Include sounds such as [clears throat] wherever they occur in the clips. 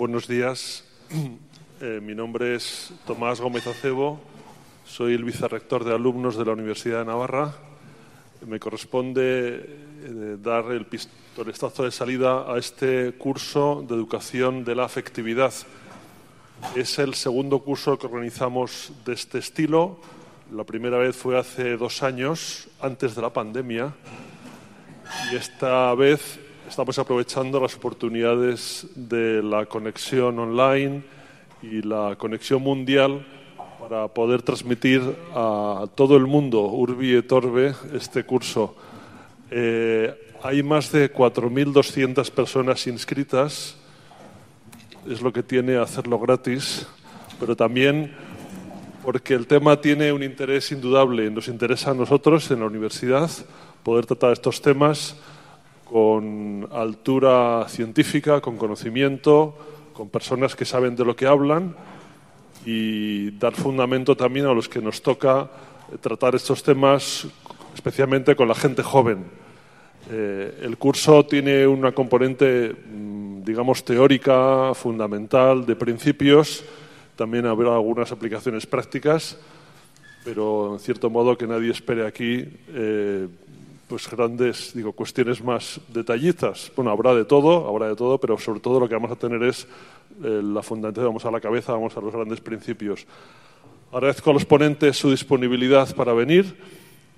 buenos días. [clears throat] Eh, mi nombre es Tomás Gómez Acebo, soy el vicerrector de alumnos de la Universidad de Navarra. Me corresponde eh, dar el pistoletazo de salida a este curso de educación de la afectividad. Es el segundo curso que organizamos de este estilo. La primera vez fue hace dos años, antes de la pandemia, y esta vez estamos aprovechando las oportunidades de la conexión online y la conexión mundial para poder transmitir a todo el mundo, Urbi et Orbe, este curso. Eh, hay más de 4.200 personas inscritas, es lo que tiene hacerlo gratis, pero también porque el tema tiene un interés indudable. Nos interesa a nosotros en la universidad poder tratar estos temas con altura científica, con conocimiento, con personas que saben de lo que hablan y dar fundamento también a los que nos toca tratar estos temas, especialmente con la gente joven. Eh, el curso tiene una componente, mm, digamos, teórica, fundamental, de principios. También habrá algunas aplicaciones prácticas, pero en cierto modo que nadie espere aquí eh, pues grandes, digo, cuestiones más detallistas. Bueno, habrá de todo, habrá de todo, pero sobre todo lo que vamos a tener es eh, la fundamental, vamos a la cabeza, vamos a los grandes principios. Agradezco a los ponentes su disponibilidad para venir.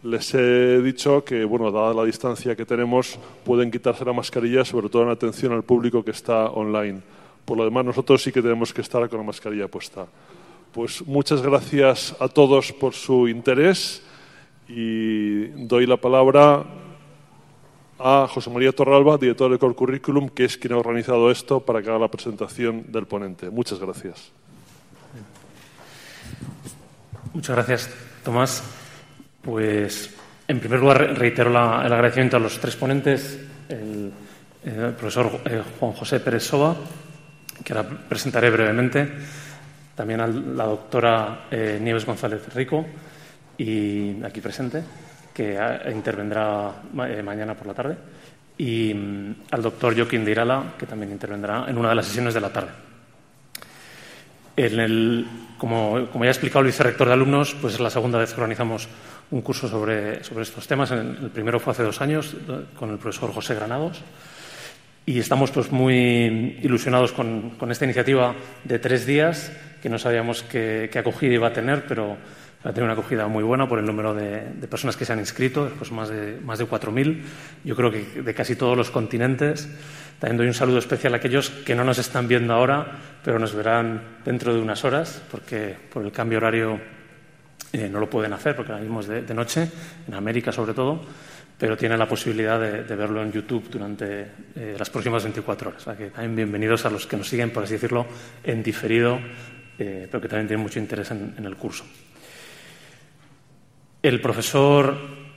Les he dicho que, bueno, dada la distancia que tenemos, pueden quitarse la mascarilla, sobre todo en atención al público que está online. Por lo demás, nosotros sí que tenemos que estar con la mascarilla puesta. Pues muchas gracias a todos por su interés y doy la palabra a José María Torralba, director de Core Curriculum, que es quien ha organizado esto para que haga la presentación del ponente. Muchas gracias. Muchas gracias, Tomás. Pues, en primer lugar, reitero el agradecimiento a los tres ponentes, el, profesor eh, Juan José Pérez Soba, que ahora presentaré brevemente, también a la doctora eh, Nieves González Rico, y aquí presente, que intervendrá eh, mañana por la tarde, y mm, al doctor Joaquín de Irala, que también intervendrá en una de las sesiones de la tarde. En el, como, como, ya ha explicado el vicerrector de alumnos, pues es la segunda vez que organizamos un curso sobre, sobre estos temas. El primero fue hace dos años con el profesor José Granados. Y estamos pues, muy ilusionados con, con esta iniciativa de tres días, que no sabíamos qué, acogida iba a tener, pero ha tenido una acogida muy buena por el número de, personas que se han inscrito, pues más de, más de 4.000, yo creo que de casi todos los continentes. También doy un saludo especial a aquellos que no nos están viendo ahora, pero nos verán dentro de unas horas, porque por el cambio horario eh, no lo pueden hacer, porque ahora mismo es de, noche, en América sobre todo, pero tienen la posibilidad de, verlo en YouTube durante eh, las próximas 24 horas. que también bienvenidos a los que nos siguen, por así decirlo, en diferido, eh, pero que también tienen mucho interés en el curso. El profesor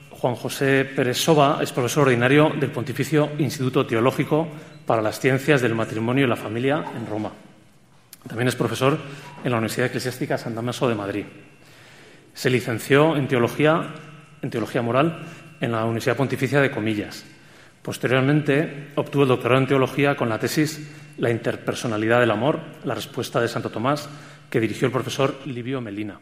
Juan José Pérez Soba es profesor ordinario del Pontificio Instituto Teológico para las Ciencias del Matrimonio y la Familia en Roma. También es profesor en la Universidad Eclesiástica San Damaso de Madrid. Se licenció en Teología, en Teología Moral en la Universidad Pontificia de Comillas. Posteriormente obtuvo el doctorado en Teología con la tesis La interpersonalidad del amor, la respuesta de Santo Tomás, que dirigió el profesor Livio Melina.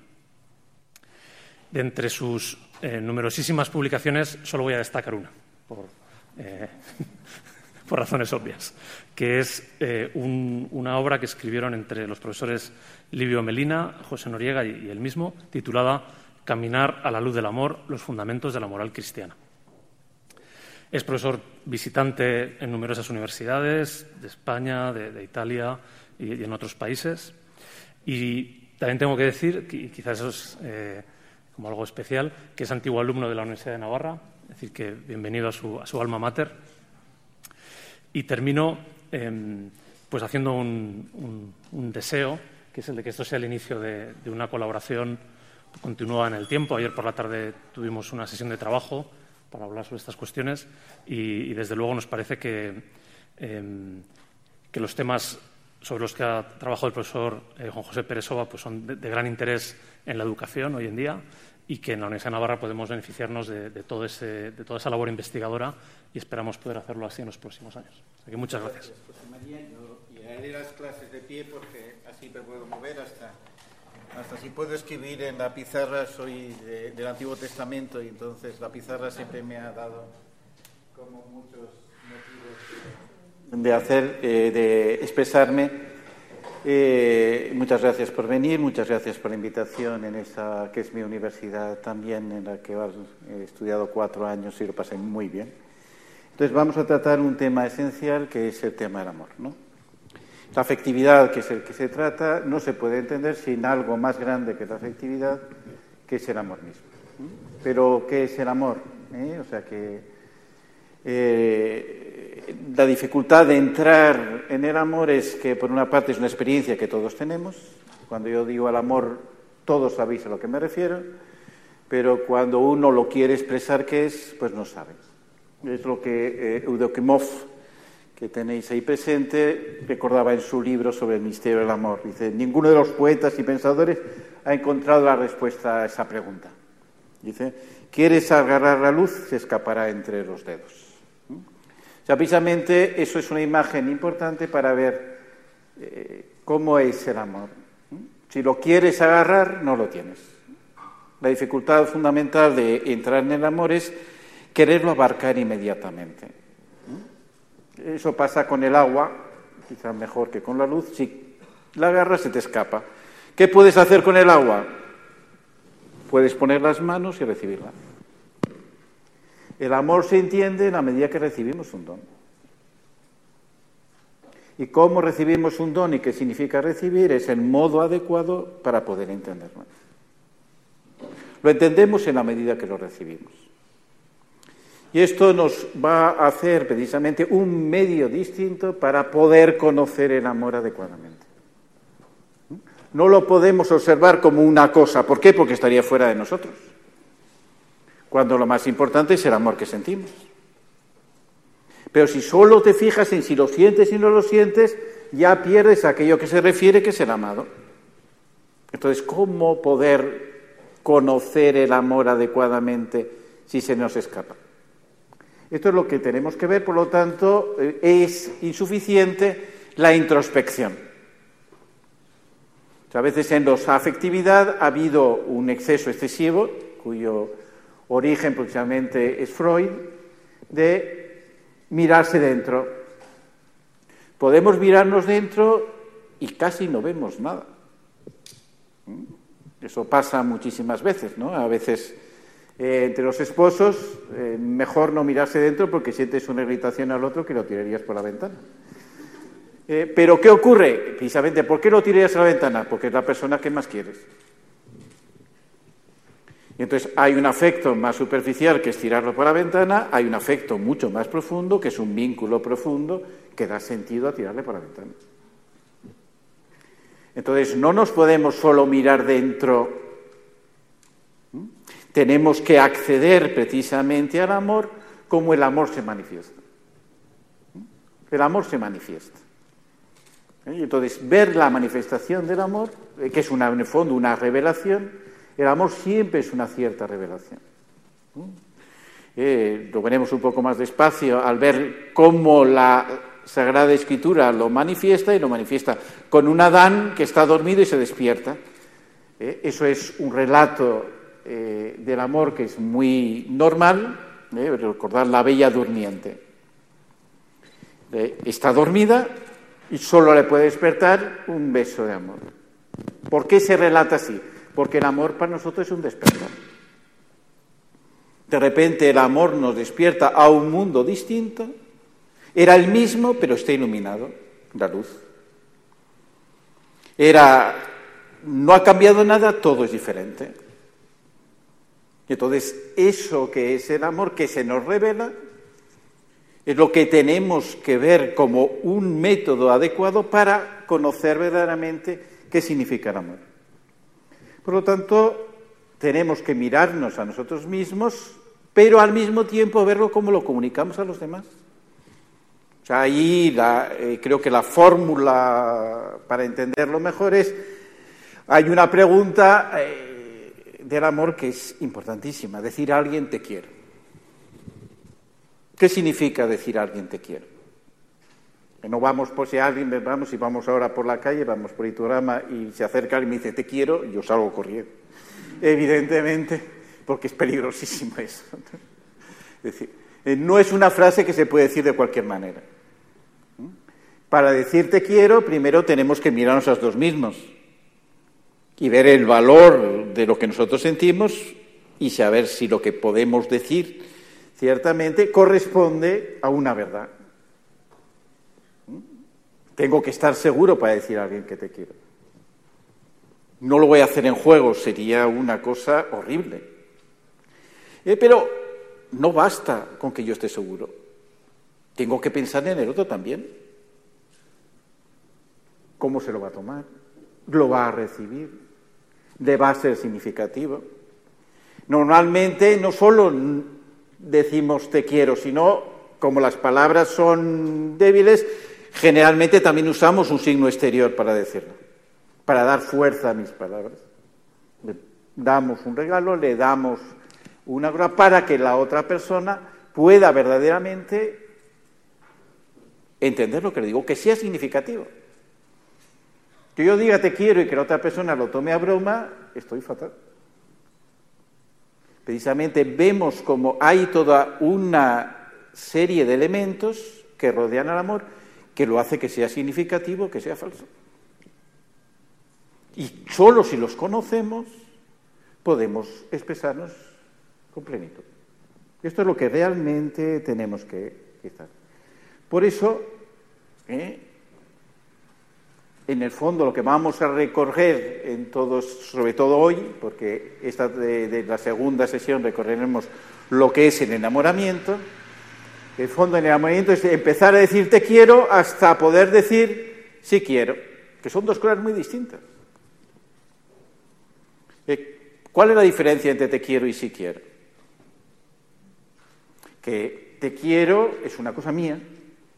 De entre sus eh, numerosísimas publicaciones, solo voy a destacar una, por, eh, [laughs] razones obvias, que es eh, una obra que escribieron entre los profesores Livio Melina, José Noriega y, él mismo, titulada Caminar a la luz del amor, los fundamentos de la moral cristiana. Es profesor visitante en numerosas universidades de España, de, Italia y, en otros países. Y también tengo que decir, que quizás eso es como algo especial, que es antiguo alumno de la Universidad de Navarra, es decir, que bienvenido a su, alma mater. Y termino em, pues haciendo un, deseo, que es el de que esto sea el inicio de, una colaboración continua en el tiempo. Ayer por la tarde tuvimos una sesión de trabajo para hablar sobre estas cuestiones y, desde luego nos parece que, em, que los temas sobre los que ha trabajado el profesor eh, Juan José Pérez Soba pues son de, gran interés en la educación hoy en día y que en la Universidad de Navarra podemos beneficiarnos de, todo ese, de toda esa labor investigadora y esperamos poder hacerlo así en los próximos años. Así que muchas gracias. José María, yo, haré las clases de pie porque así me puedo mover hasta, hasta si puedo escribir en la pizarra, soy del Antiguo Testamento y entonces la pizarra siempre me ha dado como muchos de hacer, eh, de expresarme. Eh, muchas gracias por venir, muchas gracias por la invitación en esta que es mi universidad también, en la que he estudiado cuatro años y lo pasé muy bien. Entonces vamos a tratar un tema esencial que es el tema del amor. ¿no? La afectividad, que es el que se trata, no se puede entender sin algo más grande que la afectividad, que es el amor mismo. Pero, ¿qué es el amor? ¿Eh? O sea que eh, la dificultad de entrar en el amor es que, por una parte, es una experiencia que todos tenemos. Cuando yo digo al amor, todos sabéis a lo que me refiero, pero cuando uno lo quiere expresar qué es, pues no sabe. Es lo que eh, que tenéis ahí presente, recordaba en su libro sobre el misterio del amor. Dice, ninguno de los poetas y pensadores ha encontrado la respuesta a esa pregunta. Dice, ¿quieres agarrar la luz? Se escapará entre los dedos. O sea, precisamente eso es una imagen importante para ver eh, cómo es el amor. Si lo quieres agarrar, no lo tienes. La dificultad fundamental de entrar en el amor es quererlo abarcar inmediatamente. Eso pasa con el agua, quizás mejor que con la luz. Si la agarras, se te escapa. ¿Qué puedes hacer con el agua? Puedes poner las manos y recibirla. El amor se entiende en la medida que recibimos un don. Y cómo recibimos un don y qué significa recibir es el modo adecuado para poder entenderlo. Lo entendemos en la medida que lo recibimos. Y esto nos va a hacer precisamente un medio distinto para poder conocer el amor adecuadamente. No lo podemos observar como una cosa. ¿Por qué? Porque estaría fuera de nosotros. Cuando lo más importante es el amor que sentimos. Pero si solo te fijas en si lo sientes y no lo sientes, ya pierdes aquello que se refiere que es el amado. Entonces, ¿cómo poder conocer el amor adecuadamente si se nos escapa? Esto es lo que tenemos que ver, por lo tanto, eh, es insuficiente la introspección. a veces en los afectividad ha habido un exceso excesivo, cuyo origen precisamente es Freud, de mirarse dentro. Podemos mirarnos dentro y casi no vemos nada. ¿Mm? Eso pasa muchísimas veces, ¿no? A veces eh, entre los esposos, eh, mejor no mirarse dentro porque sientes una irritación al otro que lo tirarías por la ventana. Eh, pero ¿qué ocurre? Precisamente, ¿por qué lo tirarías a la ventana? Porque es la persona que más quieres. Entonces hay un afecto más superficial que es tirarlo por la ventana, hay un afecto mucho más profundo que es un vínculo profundo que da sentido a tirarle por la ventana. Entonces no nos podemos solo mirar dentro tenemos que acceder precisamente al amor como el amor se manifiesta. El amor se manifiesta. ¿Eh? Entonces, ver la manifestación del amor, eh, que es una, en el fondo una revelación, el amor siempre es una cierta revelación. Eh, lo veremos un poco más despacio al ver cómo la Sagrada Escritura lo manifiesta y lo manifiesta con un Adán que está dormido y se despierta. eso es un relato eh, del amor que es muy normal, eh, recordar la bella durmiente. Eh, está dormida y solo le puede despertar un beso de amor. ¿Por qué se relata así? Porque el amor para nosotros es un despertar. De repente el amor nos despierta a un mundo distinto. Era el mismo, pero está iluminado, la luz. Era, no ha cambiado nada, todo es diferente. Entonces, eso que es el amor que se nos revela es lo que tenemos que ver como un método adecuado para conocer verdaderamente qué significa el amor. Por lo tanto, tenemos que mirarnos a nosotros mismos, pero al mismo tiempo verlo como lo comunicamos a los demás. O sea, ahí eh, creo que la fórmula para entenderlo mejor es, hay una pregunta, eh, del amor que es importantísima, decir a alguien te quiero. ¿Qué significa decir a alguien te quiero? No vamos por si alguien, vamos y vamos ahora por la calle, vamos por Iturama y se acerca y me dice te quiero, yo salgo corriendo. Evidentemente, porque es peligrosísimo [laughs] eso. Es decir, eh, no es una frase que se puede decir de cualquier manera. Para decir te quiero, primero tenemos que mirarnos a nosotros mismos y ver el valor de lo que nosotros sentimos y saber si lo que podemos decir ciertamente corresponde a una verdad. Tengo que estar seguro para decir a alguien que te quiero. No lo voy a hacer en juego, sería una cosa horrible. Eh, pero no basta con que yo esté seguro. Tengo que pensar en el otro también. ¿Cómo se lo va a tomar? ¿Lo va a recibir? ¿Le va a ser significativo? Normalmente no solo decimos te quiero, sino como las palabras son débiles, generalmente también usamos un signo exterior para decirlo, para dar fuerza a mis palabras. Le damos un regalo, le damos una cosa para que la otra persona pueda verdaderamente entender lo que le digo, que sea significativo. Que yo diga te quiero y que la otra persona lo tome a broma, estoy fatal. Precisamente vemos como hay toda una serie de elementos que rodean al amor que lo hace que sea significativo, que sea falso. Y solo si los conocemos podemos expresarnos con plenitud. Esto es lo que realmente tenemos que estar. Por eso, ¿eh? en el fondo, lo que vamos a recorrer en todos, sobre todo hoy, porque esta de, la segunda sesión recorreremos lo que es el enamoramiento, el fondo del enamoramiento es empezar a decir te quiero hasta poder decir sí quiero, que son dos cosas muy distintas. Eh, ¿Cuál es la diferencia entre te quiero y sí quiero? Que te quiero es una cosa mía,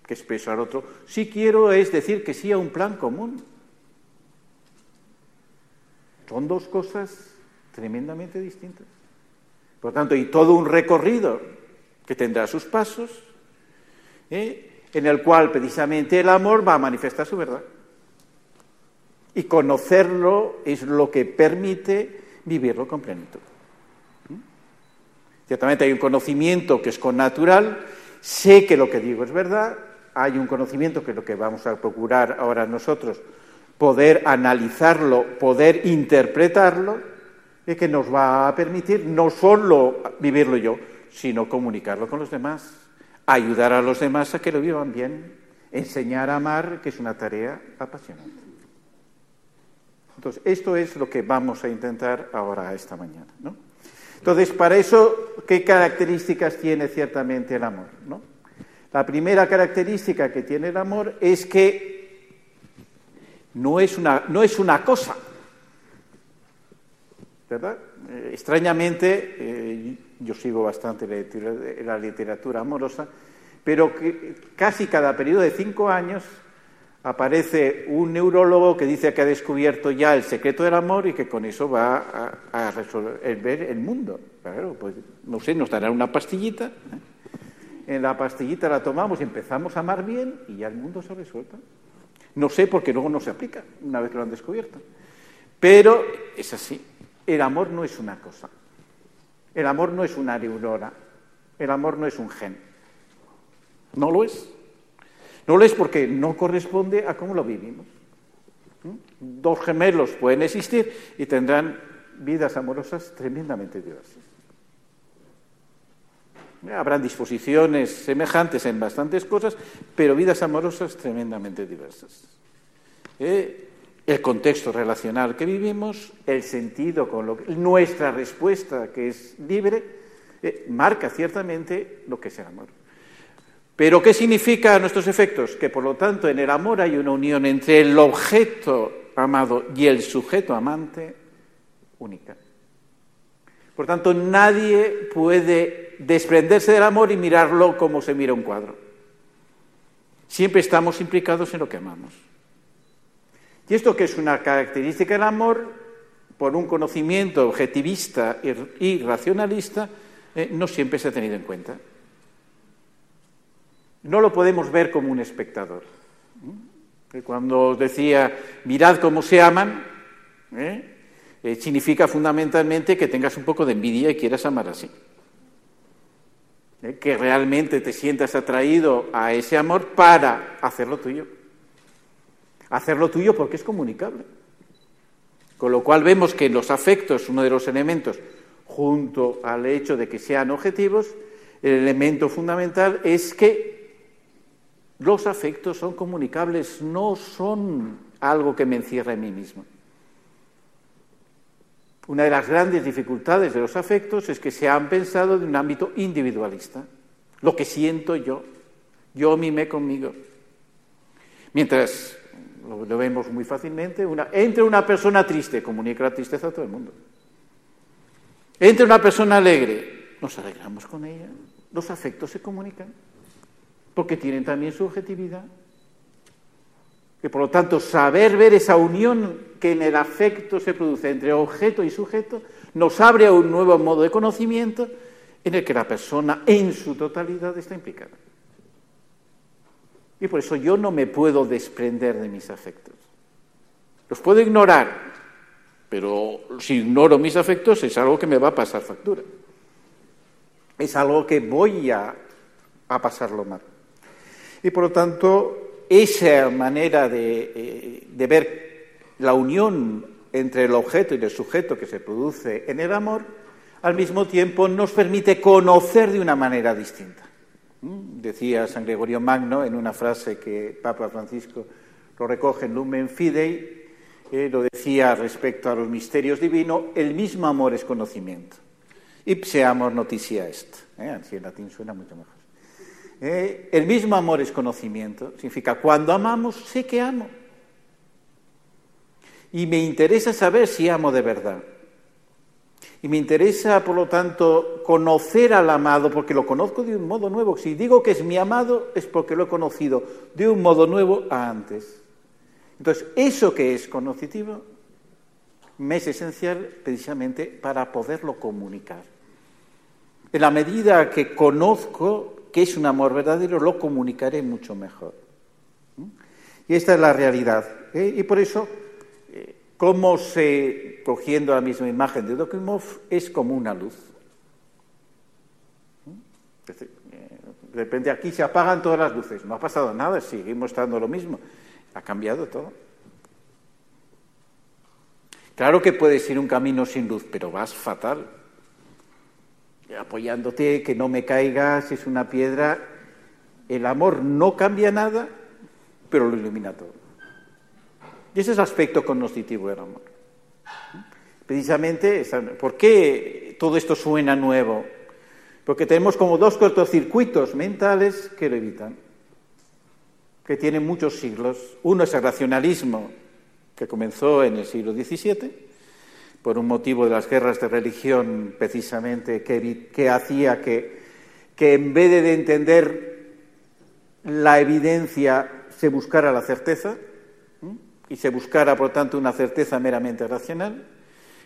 que expreso al otro. Sí quiero es decir que sí a un plan común. Son dos cosas tremendamente distintas. Por tanto, y todo un recorrido que tendrá sus pasos, ¿eh? en el cual precisamente el amor va a manifestar su verdad. Y conocerlo es lo que permite vivirlo con plenitud. ¿Mm? Ciertamente hay un conocimiento que es con natural, sé que lo que digo es verdad, hay un conocimiento que es lo que vamos a procurar ahora nosotros, poder analizarlo, poder interpretarlo, y que nos va a permitir no solo vivirlo yo, sino comunicarlo con los demás, ayudar a los demás a que lo vivan bien, enseñar a amar, que es una tarea apasionante. Entonces, esto es lo que vamos a intentar ahora esta mañana. ¿no? Entonces, para eso, ¿qué características tiene ciertamente el amor? ¿no? La primera característica que tiene el amor es que no es una, no es una cosa, ¿verdad? Eh, extrañamente, eh, yo sigo bastante la literatura amorosa, pero que casi cada periodo de cinco años aparece un neurólogo que dice que ha descubierto ya el secreto del amor y que con eso va a, resolver el mundo. Claro, pues no sé, nos dará una pastillita. ¿eh? En la pastillita la tomamos y empezamos a amar bien y ya el mundo se resuelta. No sé porque luego no se aplica una vez que lo han descubierto. Pero es así. El amor no es una cosa. El amor no es una neurona. El amor no es un gen. No lo es. No lo es porque no corresponde a cómo lo vivimos. ¿Mm? Dos gemelos pueden existir y tendrán vidas amorosas tremendamente diversas. Habrán disposiciones semejantes en bastantes cosas, pero vidas amorosas tremendamente diversas. Eh, el contexto relacional que vivimos, el sentido con lo que nuestra respuesta que es libre, eh, marca ciertamente lo que es el amor. Pero ¿qué significa nuestros efectos? Que por lo tanto en el amor hay una unión entre el objeto amado y el sujeto amante única. Por tanto, nadie puede desprenderse del amor y mirarlo como se mira un cuadro. Siempre estamos implicados en lo que amamos. Y esto que es una característica del amor, por un conocimiento objetivista y racionalista, eh, no siempre se ha tenido en cuenta. No lo podemos ver como un espectador. Cuando decía, mirad cómo se aman, ¿eh? Eh, significa fundamentalmente que tengas un poco de envidia y quieras amar así. Que realmente te sientas atraído a ese amor para hacerlo tuyo. Hacerlo tuyo porque es comunicable. Con lo cual vemos que los afectos, uno de los elementos, junto al hecho de que sean objetivos, el elemento fundamental es que los afectos son comunicables, no son algo que me encierra en mí mismo. Una de las grandes dificultades de los afectos es que se han pensado de un ámbito individualista. Lo que siento yo, yo mime conmigo. Mientras lo, vemos muy fácilmente, entre una persona triste, comunica la tristeza a todo el mundo. Entre una persona alegre, nos alegramos con ella. Los afectos se comunican, porque tienen también su objetividad. Que por lo tanto, saber ver esa unión que en el afecto se produce entre objeto y sujeto nos abre a un nuevo modo de conocimiento en el que la persona en su totalidad está implicada. Y por eso yo no me puedo desprender de mis afectos. Los puedo ignorar, pero si ignoro mis afectos es algo que me va a pasar factura. Es algo que voy a, pasarlo mal. Y por lo tanto, esa manera de, eh, de ver la unión entre el objeto y el sujeto que se produce en el amor, al mismo tiempo nos permite conocer de una manera distinta. Decía San Gregorio Magno en una frase que Papa Francisco lo recoge en Lumen Fidei, eh, lo decía respecto a los misterios divinos, el mismo amor es conocimiento. Ipse amor noticia est. Eh, así en latín suena mucho mejor. Eh, el mismo amor es conocimiento. Significa, cuando amamos, sé que amo. Y me interesa saber si amo de verdad. Y me interesa, por lo tanto, conocer al amado porque lo conozco de un modo nuevo. Si digo que es mi amado es porque lo he conocido de un modo nuevo a antes. Entonces, eso que es conocitivo me es esencial precisamente para poderlo comunicar. En la medida que conozco que es un amor verdadero, lo comunicaré mucho mejor. Y esta es la realidad. ¿eh? Y por eso cómo se, cogiendo la misma imagen de Dokimov, es como una luz. De repente aquí se apagan todas las luces, no ha pasado nada, seguimos estando lo mismo, ha cambiado todo. Claro que puedes ir un camino sin luz, pero vas fatal. Apoyándote, que no me caigas, es una piedra. El amor no cambia nada, pero lo ilumina todo. Y ese es el aspecto cognoscitivo del amor. Precisamente, ¿por qué todo esto suena nuevo? Porque tenemos como dos cortocircuitos mentales que lo evitan, que tienen muchos siglos. Uno es el racionalismo, que comenzó en el siglo XVII, por un motivo de las guerras de religión, precisamente, que, hacía que, que en vez de entender la evidencia se buscara la certeza, y se buscara, por tanto, una certeza meramente racional.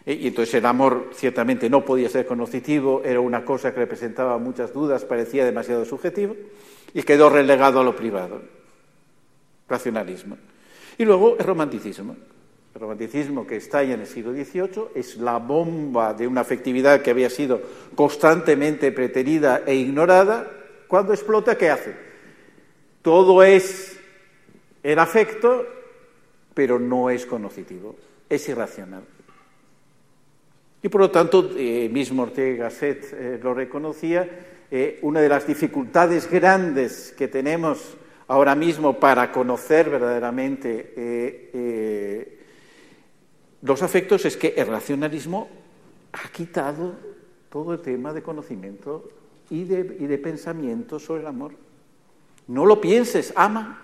Eh, y entonces el amor ciertamente no podía ser conocitivo, era una cosa que representaba muchas dudas, parecía demasiado subjetivo, y quedó relegado a lo privado. Racionalismo. Y luego el romanticismo. El romanticismo que estalla en el siglo XVIII es la bomba de una afectividad que había sido constantemente preterida e ignorada. Cuando explota, ¿qué hace? Todo es el afecto pero no es conocitivo, es irracional. Y por lo tanto, eh, mismo Ortega Gasset eh, lo reconocía, eh, una de las dificultades grandes que tenemos ahora mismo para conocer verdaderamente los afectos es que el racionalismo ha quitado todo el tema de conocimiento y de pensamiento sobre el amor. No lo pienses, ama.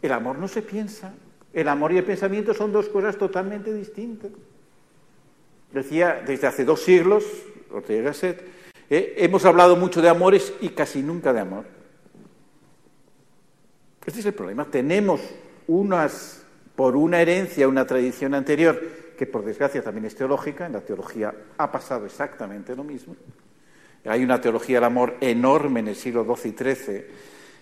El amor no se piensa, el amor y el pensamiento son dos cosas totalmente distintas. Decía desde hace dos siglos, Ortega Gasset, eh, hemos hablado mucho de amores y casi nunca de amor. Este es el problema. Tenemos unas, por una herencia, una tradición anterior, que por desgracia también es teológica, en la teología ha pasado exactamente lo mismo. Hay una teología del amor enorme en el siglo XII y XIII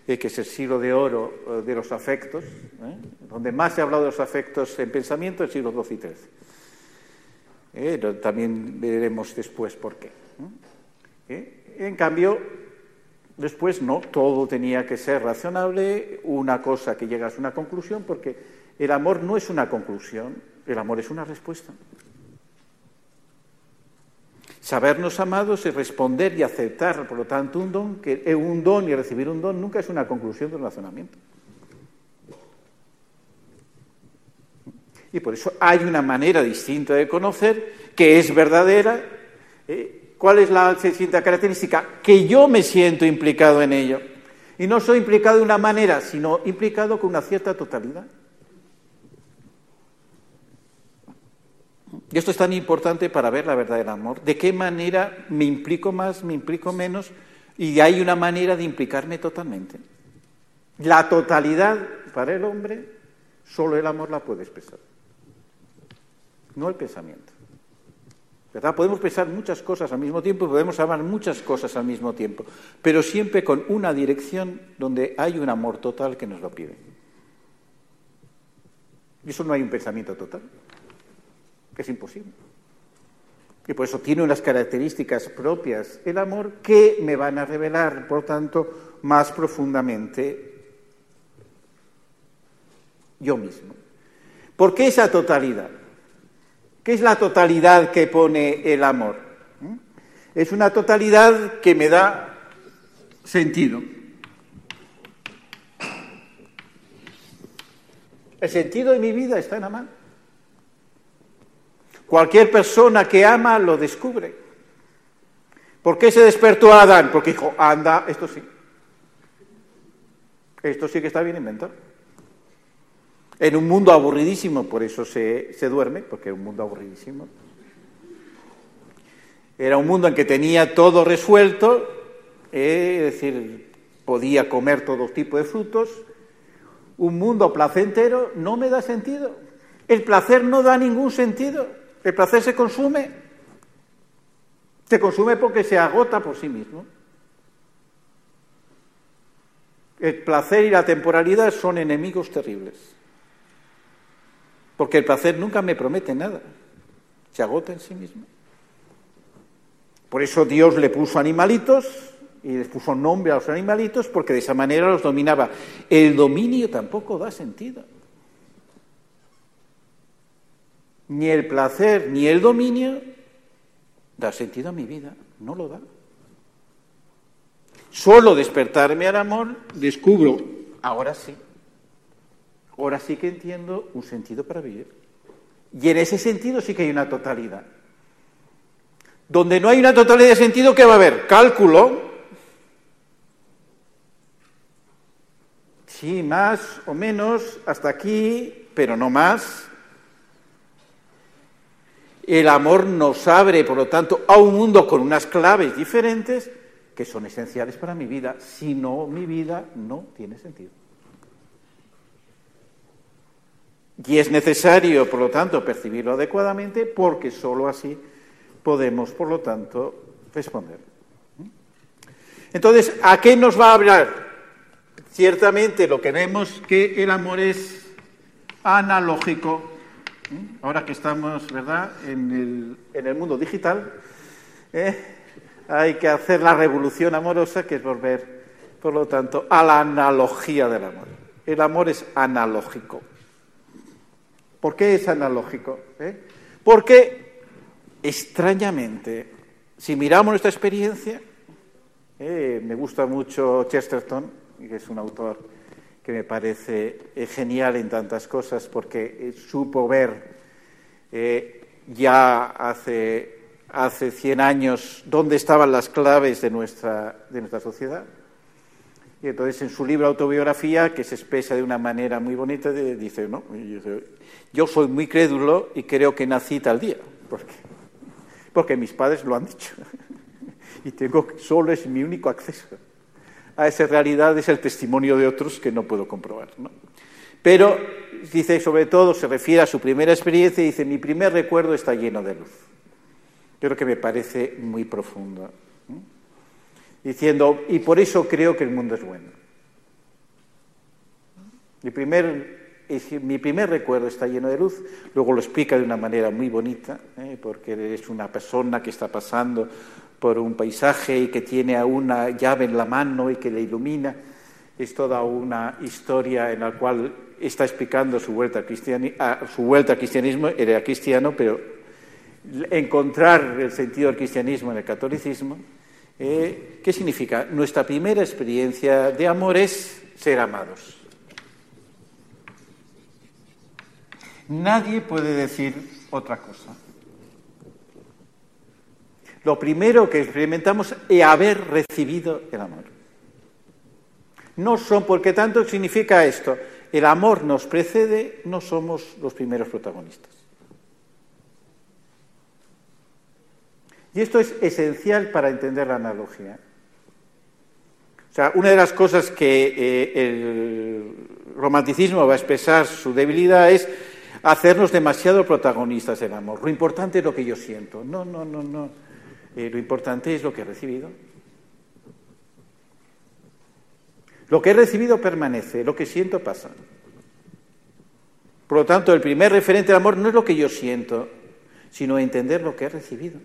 eh, que es el siglo de oro eh, de los afectos, ¿eh? donde más se ha hablado de los afectos en pensamiento, el siglo XII y XIII. también veremos después por qué. En cambio, después no, todo tenía que ser razonable, una cosa que llegas a una conclusión, porque el amor no es una conclusión, el amor es una respuesta. Sabernos amados es responder y aceptar, por lo tanto, un don, que un don y recibir un don nunca es una conclusión de un razonamiento. Y por eso hay una manera distinta de conocer que es verdadera. ¿eh? ¿Cuál es la distinta característica? Que yo me siento implicado en ello. Y no soy implicado de una manera, sino implicado con una cierta totalidad. Y esto es tan importante para ver la verdad del amor. ¿De qué manera me implico más, me implico menos? Y hay una manera de implicarme totalmente. La totalidad para el hombre, solo el amor la puede expresar, no el pensamiento. ¿Verdad? Podemos pensar muchas cosas al mismo tiempo, podemos amar muchas cosas al mismo tiempo, pero siempre con una dirección donde hay un amor total que nos lo pide. Y eso no hay un pensamiento total que es imposible. Y por eso tiene unas características propias el amor que me van a revelar, por tanto, más profundamente yo mismo. ¿Por qué esa totalidad? ¿Qué es la totalidad que pone el amor? ¿Mm? Es una totalidad que me da sentido. El sentido de mi vida está en amar. Cualquier persona que ama lo descubre. ¿Por qué se despertó Adán? Porque dijo, anda, esto sí. Esto sí que está bien inventado. En un mundo aburridísimo, por eso se, duerme, porque era un mundo aburridísimo. Era un mundo en que tenía todo resuelto, eh, es decir, podía comer todo tipo de frutos. Un mundo placentero no me da sentido. El placer no da ningún sentido. El placer se consume. Se consume porque se agota por sí mismo. El placer y la temporalidad son enemigos terribles. Porque el placer nunca me promete nada. Se agota en sí mismo. Por eso Dios le puso animalitos y les puso nombre a los animalitos porque de esa manera los dominaba. El dominio tampoco da sentido. Ni el placer ni el dominio da sentido a mi vida, no lo da. Solo despertarme al amor descubro, ahora sí, ahora sí que entiendo un sentido para vivir. Y en ese sentido sí que hay una totalidad. Donde no hay una totalidad de sentido, ¿qué va a haber? Cálculo. Sí, más o menos, hasta aquí, pero no más. El amor nos abre, por lo tanto, a un mundo con unas claves diferentes que son esenciales para mi vida. Si no, mi vida no tiene sentido. Y es necesario, por lo tanto, percibirlo adecuadamente porque sólo así podemos, por lo tanto, responder. Entonces, ¿a qué nos va a hablar? Ciertamente lo que vemos que el amor es analógico ¿Mm? Ahora que estamos, ¿verdad?, en el, mundo digital, ¿eh? hay que hacer la revolución amorosa, que es volver, por lo tanto, a la analogía del amor. El amor es analógico. ¿Por qué es analógico? ¿Eh? Porque, extrañamente, si miramos nuestra experiencia, ¿eh? me gusta mucho Chesterton, que es un autor que me parece eh, genial en tantas cosas porque eh, supo ver eh, ya hace, hace 100 años dónde estaban las claves de nuestra, de nuestra sociedad. Y entonces en su libro Autobiografía, que se expresa de una manera muy bonita, dice, no, yo soy muy crédulo y creo que nací tal día, porque, porque mis padres lo han dicho. [laughs] y tengo, solo es mi único acceso a esa realidad es el testimonio de otros que no puedo comprobar. Pero dice, sobre todo, se refiere a su primera experiencia y dice, mi primer recuerdo está lleno de luz. Yo creo que me parece muy profundo. Diciendo, y por eso creo que el mundo es bueno. Mi primer, mi primer recuerdo está lleno de luz, luego lo explica de una manera muy bonita, ¿eh? porque es una persona que está pasando por un paisaje y que tiene una llave en la mano y que le ilumina. Es toda una historia en la cual está explicando su vuelta ah, su vuelta al cristianismo, era cristiano, pero encontrar el sentido del cristianismo en el catolicismo. Eh, ¿Qué significa? Nuestra primera experiencia de amor es ser amados. Nadie puede decir otra cosa. Lo primero que experimentamos es haber recibido el amor. No son, porque tanto significa esto, el amor nos precede, no somos los primeros protagonistas. Y esto es esencial para entender la analogía. O sea, una de las cosas que eh, el romanticismo va a expresar su debilidad es hacernos demasiado protagonistas del amor. Lo importante es lo que yo siento. No, no, no, no. Eh, lo importante es lo que he recibido. Lo que he recibido permanece, lo que siento pasa. Por lo tanto, el primer referente del amor no es lo que yo siento, sino entender lo que he recibido.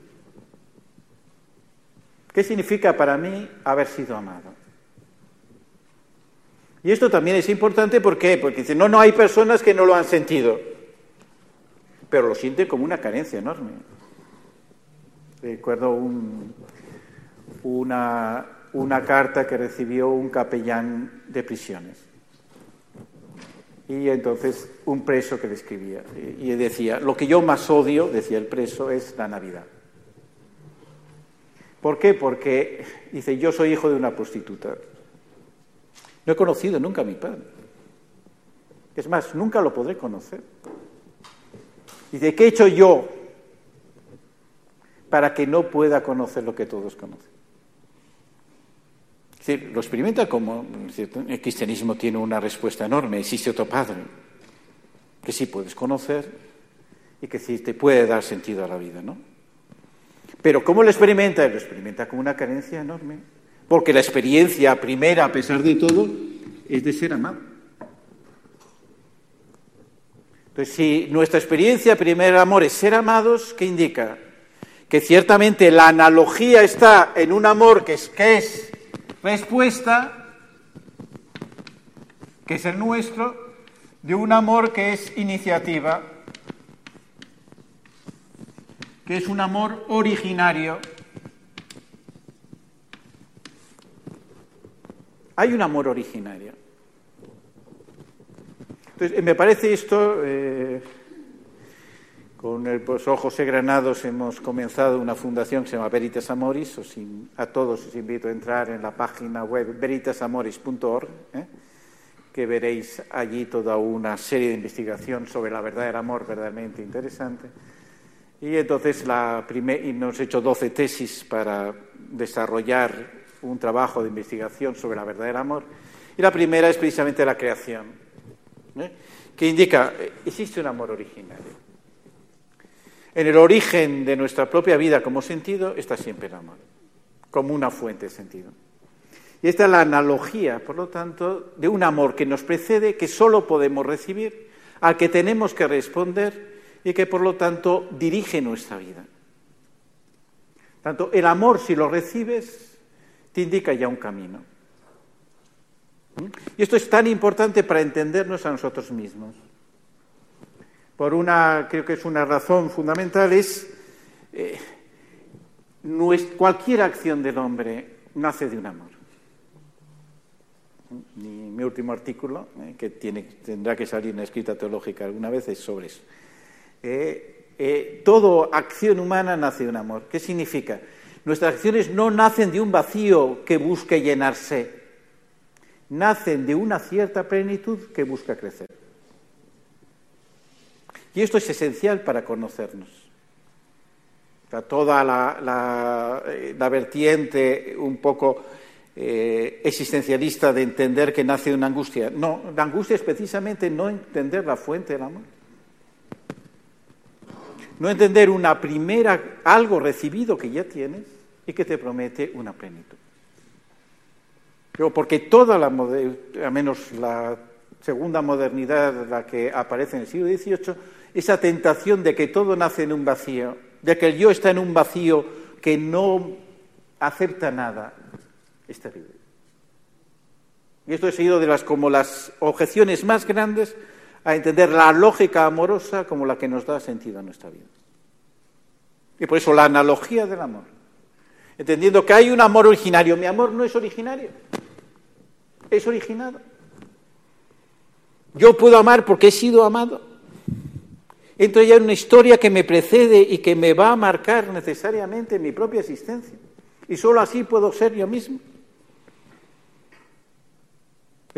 ¿Qué significa para mí haber sido amado? Y esto también es importante ¿por qué? porque dice, no, no hay personas que no lo han sentido, pero lo sienten como una carencia enorme. Recuerdo una, una carta que recibió un capellán de prisiones. Y entonces un preso que le escribía y decía, lo que yo más odio, decía el preso, es la Navidad. ¿Por qué? Porque dice, yo soy hijo de una prostituta. No he conocido nunca a mi padre. Es más, nunca lo podré conocer. Dice, ¿qué he hecho yo para que no pueda conocer lo que todos conocen? Es decir, lo experimenta como el cristianismo tiene una respuesta enorme, existe otro Padre, que sí puedes conocer y que sí te puede dar sentido a la vida, ¿no? Pero ¿cómo lo experimenta? Lo experimenta con una carencia enorme. Porque la experiencia primera, a pesar de todo, es de ser amado. Entonces, si nuestra experiencia primera amor es ser amados, ¿qué indica? Que ciertamente la analogía está en un amor que es, que es respuesta, que es el nuestro, de un amor que es iniciativa, que es un amor originario. Hay un amor originario. Entonces, me parece esto, eh, con el profesor José Granados hemos comenzado una fundación que se llama Veritas Amoris, a todos os invito a entrar en la página web veritasamoris.org, ¿eh? que veréis allí toda una serie de investigación sobre la verdad del amor verdaderamente interesante. Y entonces la primer, y hemos hecho 12 tesis para desarrollar un trabajo de investigación sobre la verdad del amor. Y la primera es precisamente la creación, ¿eh? que indica, existe un amor originario. En el origen de nuestra propia vida como sentido está siempre el amor, como una fuente de sentido. Y esta es la analogía, por lo tanto, de un amor que nos precede, que solo podemos recibir, al que tenemos que responder y que por lo tanto dirige nuestra vida. Tanto el amor, si lo recibes, te indica ya un camino. ¿Mm? Y esto es tan importante para entendernos a nosotros mismos. Por una, creo que es una razón fundamental, es eh, cualquier acción del hombre nace de un amor. Mi último artículo, eh, que tendrá que salir en escrita teológica alguna vez, es sobre eso. Eh, eh, toda acción humana nace de un amor. ¿Qué significa? Nuestras acciones no nacen de un vacío que busque llenarse, nacen de una cierta plenitud que busca crecer. Y esto es esencial para conocernos. toda la, eh, vertiente un poco existencialista de entender que nace una angustia. No, la angustia es precisamente no entender la fuente del amor no entender una primera, algo recibido que ya tienes y que te promete una plenitud. Pero porque toda la, al menos la segunda modernidad, la que aparece en el siglo XVIII, esa tentación de que todo nace en un vacío, de que el yo está en un vacío que no acepta nada, es terrible. Y esto ha sido de las como las objeciones más grandes a entender la lógica amorosa como la que nos da sentido a nuestra vida. Y por eso la analogía del amor. Entendiendo que hay un amor originario. Mi amor no es originario, es originado. Yo puedo amar porque he sido amado. Entonces ya hay una historia que me precede y que me va a marcar necesariamente mi propia existencia. Y solo así puedo ser yo mismo.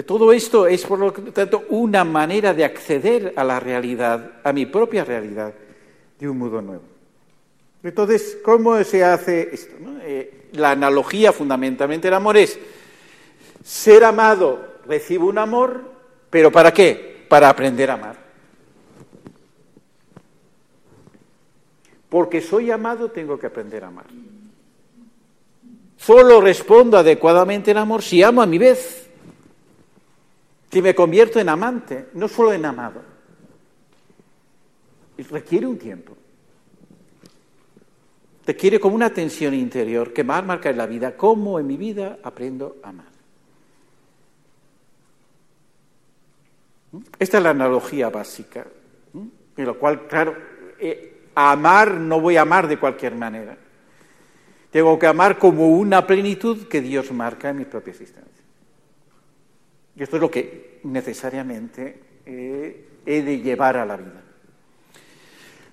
Todo esto es, por lo tanto, una manera de acceder a la realidad, a mi propia realidad, de un modo nuevo. Entonces, ¿cómo se hace esto? Eh, la analogía fundamentalmente del amor es ser amado, recibo un amor, pero ¿para qué? Para aprender a amar. Porque soy amado, tengo que aprender a amar. Solo respondo adecuadamente en amor si amo a mi vez que me convierto en amante, no solo en amado. requiere un tiempo. Requiere como una tensión interior que va a la vida, cómo en mi vida aprendo a amar. Esta es la analogía básica, en lo cual, claro, eh, amar no voy a amar de cualquier manera. Tengo que amar como una plenitud que Dios marca en mi propia existencia. Y esto es lo que necesariamente eh, he de llevar a la vida.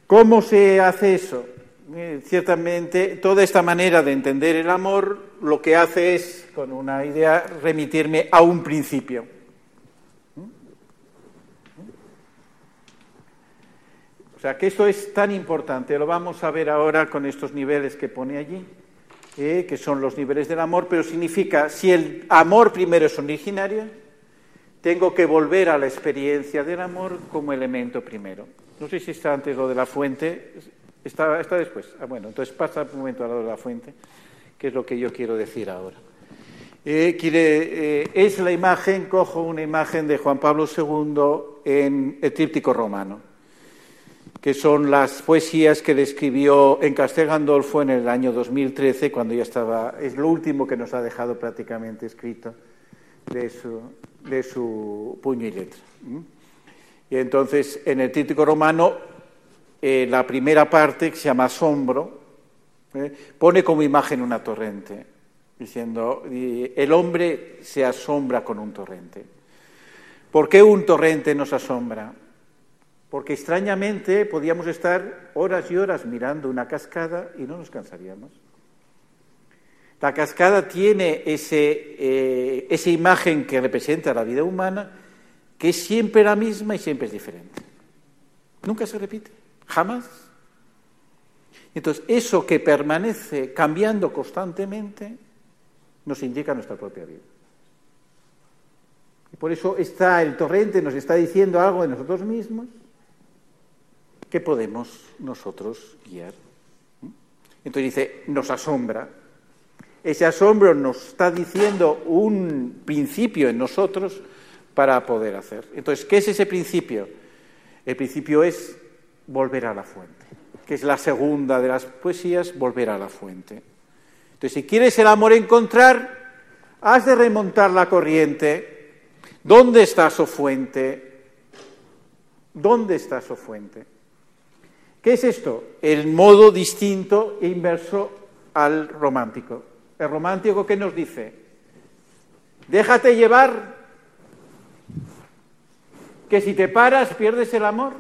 ¿Cómo se hace eso? Eh, ciertamente, toda esta manera de entender el amor lo que hace es, con una idea, remitirme a un principio. O sea, que esto es tan importante, lo vamos a ver ahora con estos niveles que pone allí, eh, que son los niveles del amor, pero significa, si el amor primero es originario, tengo que volver a la experiencia del amor como elemento primero. No sé si está antes lo de la fuente, está, está después. Ah, bueno, entonces pasa un momento a lo de la fuente, que es lo que yo quiero decir ahora. Eh, eh, es la imagen, cojo una imagen de Juan Pablo II en el tríptico romano, que son las poesías que le escribió en Castel Gandolfo en el año 2013, cuando ya estaba, es lo último que nos ha dejado prácticamente escrito de su, de su puño y letra. Y entonces, en el tríptico romano, eh, la primera parte, que se llama asombro, ¿eh? pone como imagen una torrente, diciendo, el hombre se asombra con un torrente. ¿Por qué un torrente nos asombra? Porque extrañamente podíamos estar horas y horas mirando una cascada y no nos cansaríamos. La cascada tiene ese, eh, esa imagen que representa la vida humana, que es siempre la misma y siempre es diferente. Nunca se repite, jamás. Entonces, eso que permanece cambiando constantemente nos indica nuestra propia vida. Y por eso está el torrente, nos está diciendo algo de nosotros mismos que podemos nosotros guiar. Entonces dice, nos asombra, ese asombro nos está diciendo un principio en nosotros para poder hacer. Entonces, ¿qué es ese principio? El principio es volver a la fuente, que es la segunda de las poesías, volver a la fuente. Entonces, si quieres el amor encontrar, has de remontar la corriente. ¿Dónde está su fuente? ¿Dónde está su fuente? ¿Qué es esto? El modo distinto e inverso al romántico. El romántico que nos dice, déjate llevar, que si te paras pierdes el amor.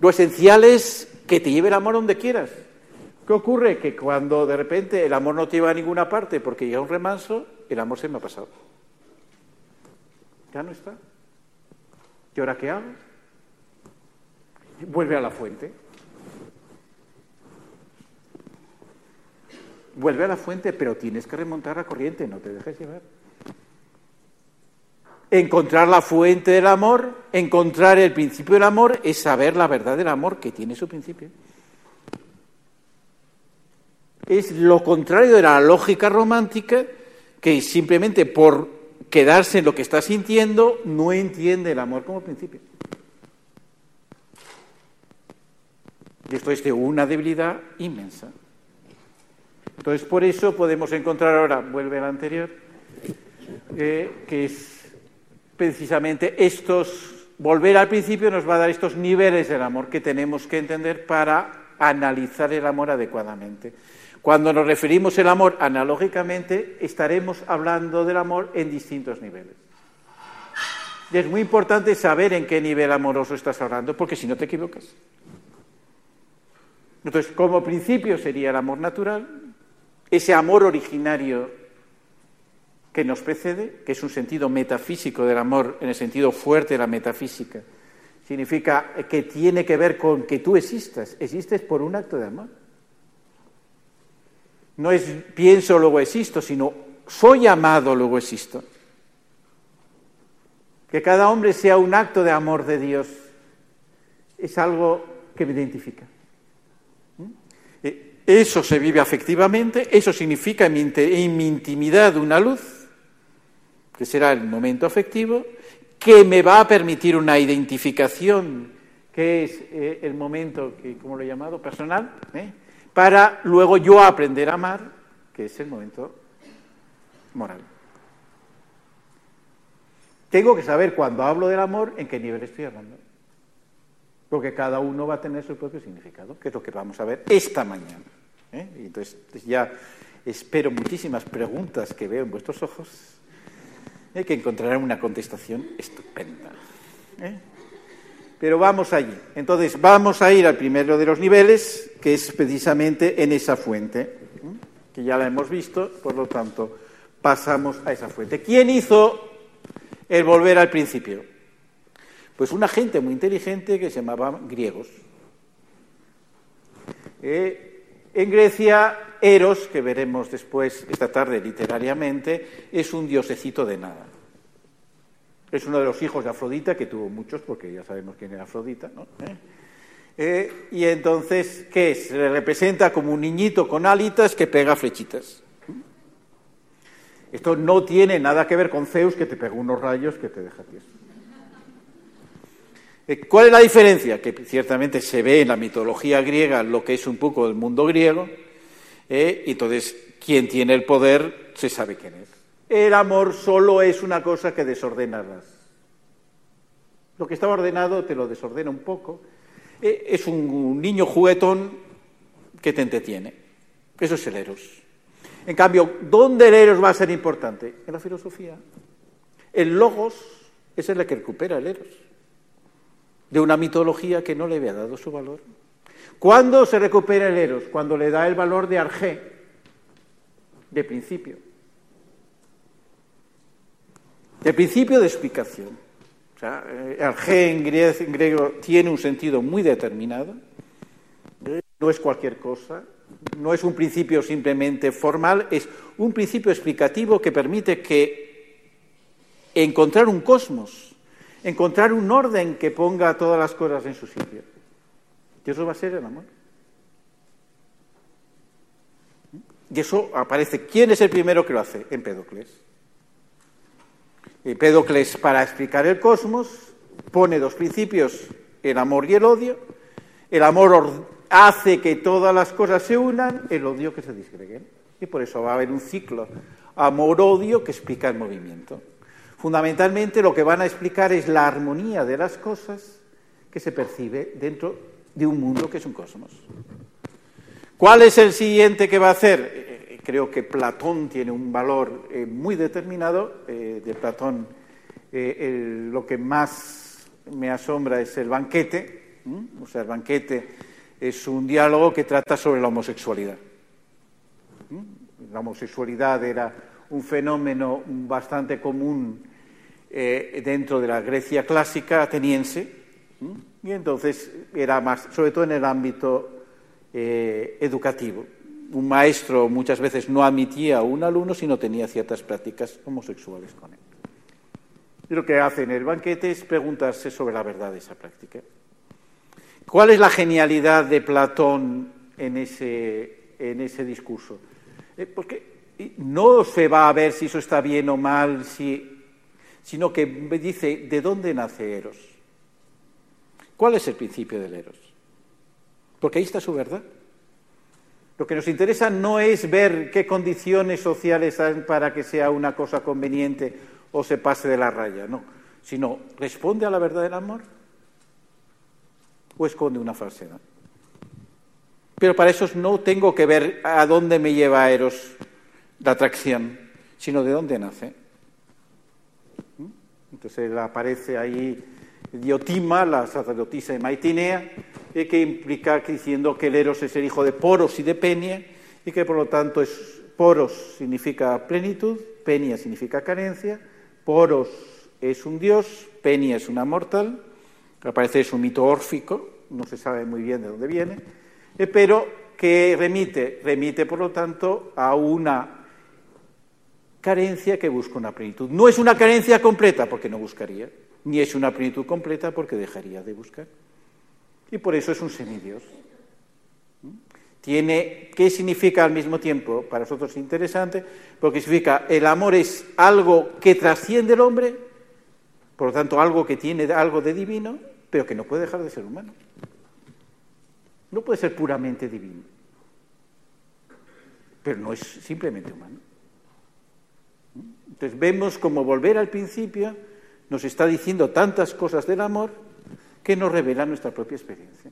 Lo esencial es que te lleve el amor donde quieras. ¿Qué ocurre? Que cuando de repente el amor no te lleva a ninguna parte porque llega un remanso, el amor se me ha pasado. Ya no está. ¿Y ahora qué hago? Vuelve a la fuente. vuelve a la fuente, pero tienes que remontar la corriente, no te dejes llevar. Encontrar la fuente del amor, encontrar el principio del amor, es saber la verdad del amor que tiene su principio. Es lo contrario de la lógica romántica, que simplemente porque quedarse en lo que está sintiendo, no entiende el amor como principio. Es de una debilidad inmensa. Entonces, por eso podemos encontrar ahora, vuelve al anterior, eh, que es precisamente estos, volver al principio nos va a dar estos niveles del amor que tenemos que entender para analizar el amor adecuadamente. Cuando nos referimos al amor analógicamente, estaremos hablando del amor en distintos niveles. Y es muy importante saber en qué nivel amoroso estás hablando, porque si no te equivocas. Entonces, como principio sería el amor natural, ese amor originario que nos precede, que es un sentido metafísico del amor, en el sentido fuerte de la metafísica, significa que tiene que ver con que tú existas, existes por un acto de amor. No es pienso, luego existo, sino soy amado, luego existo. Que cada hombre sea un acto de amor de Dios es algo que me identifica. Eso se vive afectivamente, eso significa en mi, intimidad una luz, que será el momento afectivo, que me va a permitir una identificación, que es eh, el momento, que, ¿cómo lo he llamado? Personal, ¿eh? para luego yo aprender a amar, que es el momento moral. Tengo que saber cuando hablo del amor en qué nivel estoy hablando. Porque cada uno va a tener su propio significado, que es lo que vamos a ver esta mañana. ¿Eh? Y entonces ya espero muchísimas preguntas que veo en vuestros ojos, ¿eh? que encontrarán una contestación estupenda. ¿eh? Pero vamos allí. Entonces, vamos a ir al primero de los niveles, que es precisamente en esa fuente, que ya la hemos visto, por lo tanto, pasamos a esa fuente. ¿Quién hizo el volver al principio? Pues una gente muy inteligente que se llamaba griegos. Eh, en Grecia, Eros, que veremos después esta tarde literariamente, es un diosecito de nada. Es uno de los hijos de Afrodita, que tuvo muchos, porque ya sabemos quién era Afrodita, ¿no? ¿Eh? Eh, y entonces, ¿qué es? Se le representa como un niñito con alitas que pega flechitas. Esto no tiene nada que ver con Zeus, que te pega unos rayos que te deja tieso. Eh, ¿Cuál es la diferencia? Que ciertamente se ve en la mitología griega lo que es un poco el mundo griego, y entonces quien tiene el poder se sabe quién es. El amor solo es una cosa que desordena las. Lo que estaba ordenado te lo desordena un poco. Eh, es un niño juguetón que te entretiene. Eso es el eros. En cambio, ¿dónde el eros va a ser importante? En la filosofía. El logos es el que recupera el eros. De una mitología que no le había dado su valor. ¿Cuándo se recupera el eros? Cuando le da el valor de arjé, de principio. El principio de explicación. O eh, G en griego tiene un sentido muy determinado, no es cualquier cosa, no es un principio simplemente formal, es un principio explicativo que permite que encontrar un cosmos, encontrar un orden que ponga todas las cosas en su sitio. Y eso va a ser el amor. Y eso aparece. ¿Quién es el primero que lo hace? Empédocles. Empédocles, para explicar el cosmos, pone dos principios, el amor y el odio. El amor hace que todas las cosas se unan, el odio que se disgreguen. Y por eso va a haber un ciclo amor-odio que explica el movimiento. Fundamentalmente lo que van a explicar es la armonía de las cosas que se percibe dentro de un mundo que es un cosmos. ¿Cuál es el siguiente que va a hacer? creo que Platón tiene un valor eh, muy determinado. Eh, de Platón eh, lo que más me asombra es el banquete. O sea, el banquete es un diálogo que trata sobre la homosexualidad. La homosexualidad era un fenómeno bastante común dentro de la Grecia clásica ateniense. Y entonces era más, sobre todo en el ámbito educativo un maestro muchas veces no admitía a un alumno si no tenía ciertas prácticas homosexuales con él. Y lo que hace en el banquete es preguntarse sobre la verdad de esa práctica. ¿Cuál es la genialidad de Platón en ese, en ese discurso? Eh, porque no se va a ver si eso está bien o mal, si sino que dice de dónde nace Eros. ¿Cuál es el principio del Eros? Porque ahí está su verdad. Lo que nos interesa no es ver qué condiciones sociales hay para que sea una cosa conveniente o se pase de la raya, no, sino responde a la verdad del amor o esconde una falsedad. Pero para eso no tengo que ver a dónde me lleva Eros la atracción, sino de dónde nace. ¿Mm? Entonces aparece ahí Diotima, la sacerdotisa de Maitinea, que implica diciendo que el Eros es el hijo de Poros y de Penia, y que por lo tanto es, Poros significa plenitud, Penia significa carencia, Poros es un dios, Penia es una mortal, aparece es un mito órfico, no se sabe muy bien de dónde viene, eh, pero que remite, remite por lo tanto a una carencia que busca una plenitud. No es una carencia completa porque no buscaría, ni es una plenitud completa porque dejaría de buscar. Y por eso es un semidios. Tiene, ¿Qué significa al mismo tiempo? Para nosotros es interesante, porque significa el amor es algo que trasciende el hombre, por lo tanto algo que tiene algo de divino, pero que no puede dejar de ser humano. No puede ser puramente divino, pero no es simplemente humano. Entonces vemos como volver al principio nos está diciendo tantas cosas del amor que nos revela nuestra propia experiencia.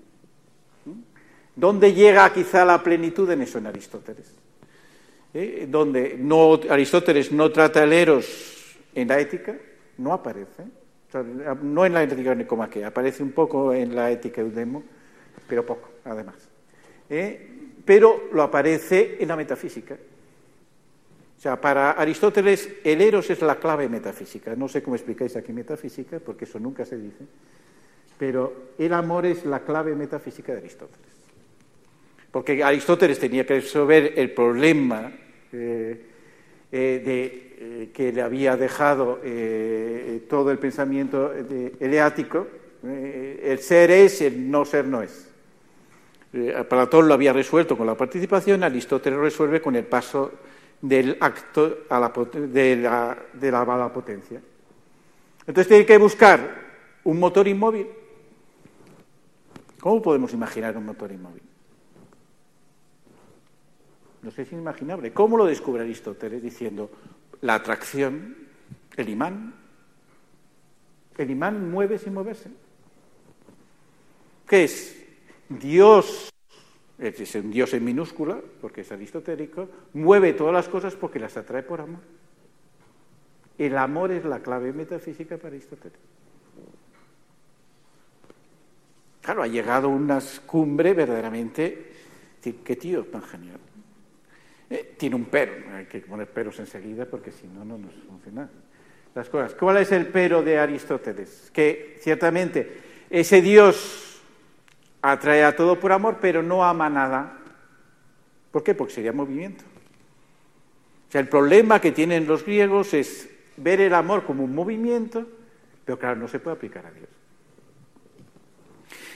¿Dónde llega quizá la plenitud en eso en Aristóteles? ¿Eh? Donde Aristóteles no trata el eros en la ética, no aparece. no en la ética nicomaquea, aparece un poco en la ética eudemo, pero poco, además. ¿Eh? Pero lo aparece en la metafísica. Sea, para Aristóteles el eros es la clave metafísica. No sé cómo explicáis aquí metafísica, porque eso nunca se dice. Pero el amor es la clave metafísica de Aristóteles. Porque Aristóteles tenía que resolver el problema eh, eh, de, que le había dejado todo el pensamiento eleático. el ser es, el no ser no es. Eh, Platón lo había resuelto con la participación, Aristóteles lo resuelve con el paso del acto a la, de, la, de la mala potencia. Entonces tiene que buscar un motor inmóvil. ¿Cómo podemos imaginar un motor inmóvil? No sé es inimaginable. ¿Cómo lo descubre Aristóteles? Diciendo la atracción, el imán. El imán mueve sin moverse. ¿Qué es? Dios, es un Dios en minúscula, porque es aristotélico, mueve todas las cosas porque las atrae por amor. El amor es la clave metafísica para Aristóteles. Claro, ha llegado una cumbre verdaderamente. ¿Qué tío tan genial? Eh, tiene un pero, hay que poner peros enseguida porque si no, no nos funciona las cosas. ¿Cuál es el pero de Aristóteles? Que ciertamente ese Dios atrae a todo por amor, pero no ama nada. ¿Por qué? Porque sería movimiento. O sea, el problema que tienen los griegos es ver el amor como un movimiento, pero claro, no se puede aplicar a Dios.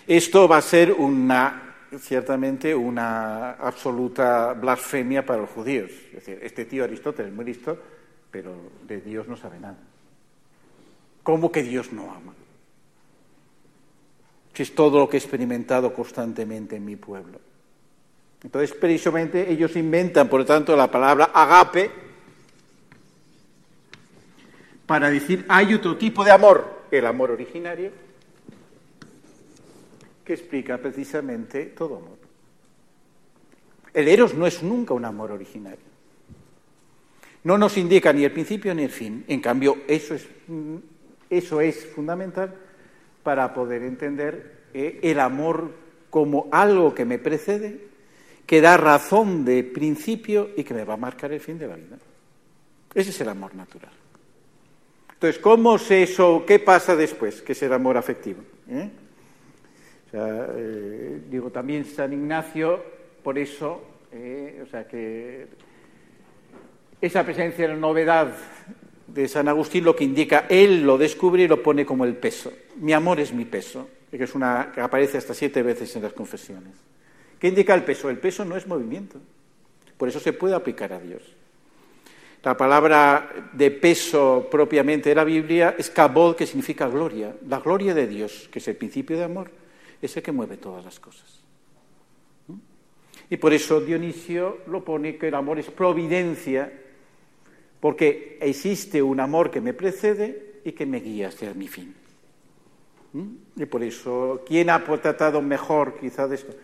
Esto va a ser una, ciertamente, una absoluta blasfemia para los judíos. Es decir, este tío Aristóteles es muy listo, pero de Dios no sabe nada. ¿Cómo que Dios no ama? Es todo lo que he experimentado constantemente en mi pueblo. Entonces, precisamente, ellos inventan, por lo tanto, la palabra agape para decir hay otro tipo de amor, el amor originario, que explica precisamente todo amor. El eros no es nunca un amor originario. No nos indica ni el principio ni el fin. En cambio, eso es, eso es fundamental para poder entender eh, el amor como algo que me precede, que da razón de principio y que me va a marcar el fin de la vida. Ese es el amor natural. Entonces, ¿cómo es eso? ¿Qué pasa después? Que es el amor afectivo. ¿Eh? Eh, digo, también San Ignacio, por eso, o sea, que esa presencia de la novedad de San Agustín lo que indica, él lo descubre y lo pone como el peso. Mi amor es mi peso, que, es una, que aparece hasta siete veces en las confesiones. ¿Qué indica el peso? El peso no es movimiento. Por eso se puede aplicar a Dios. La palabra de peso propiamente de la Biblia es kabod, que significa gloria. La gloria de Dios, que es el principio de amor, es el que mueve todas las cosas. Y por eso Dionisio lo pone que el amor es providencia, porque existe un amor que me precede y que me guía hacia mi fin. Y por eso, ¿quién ha tratado mejor quizá de esto?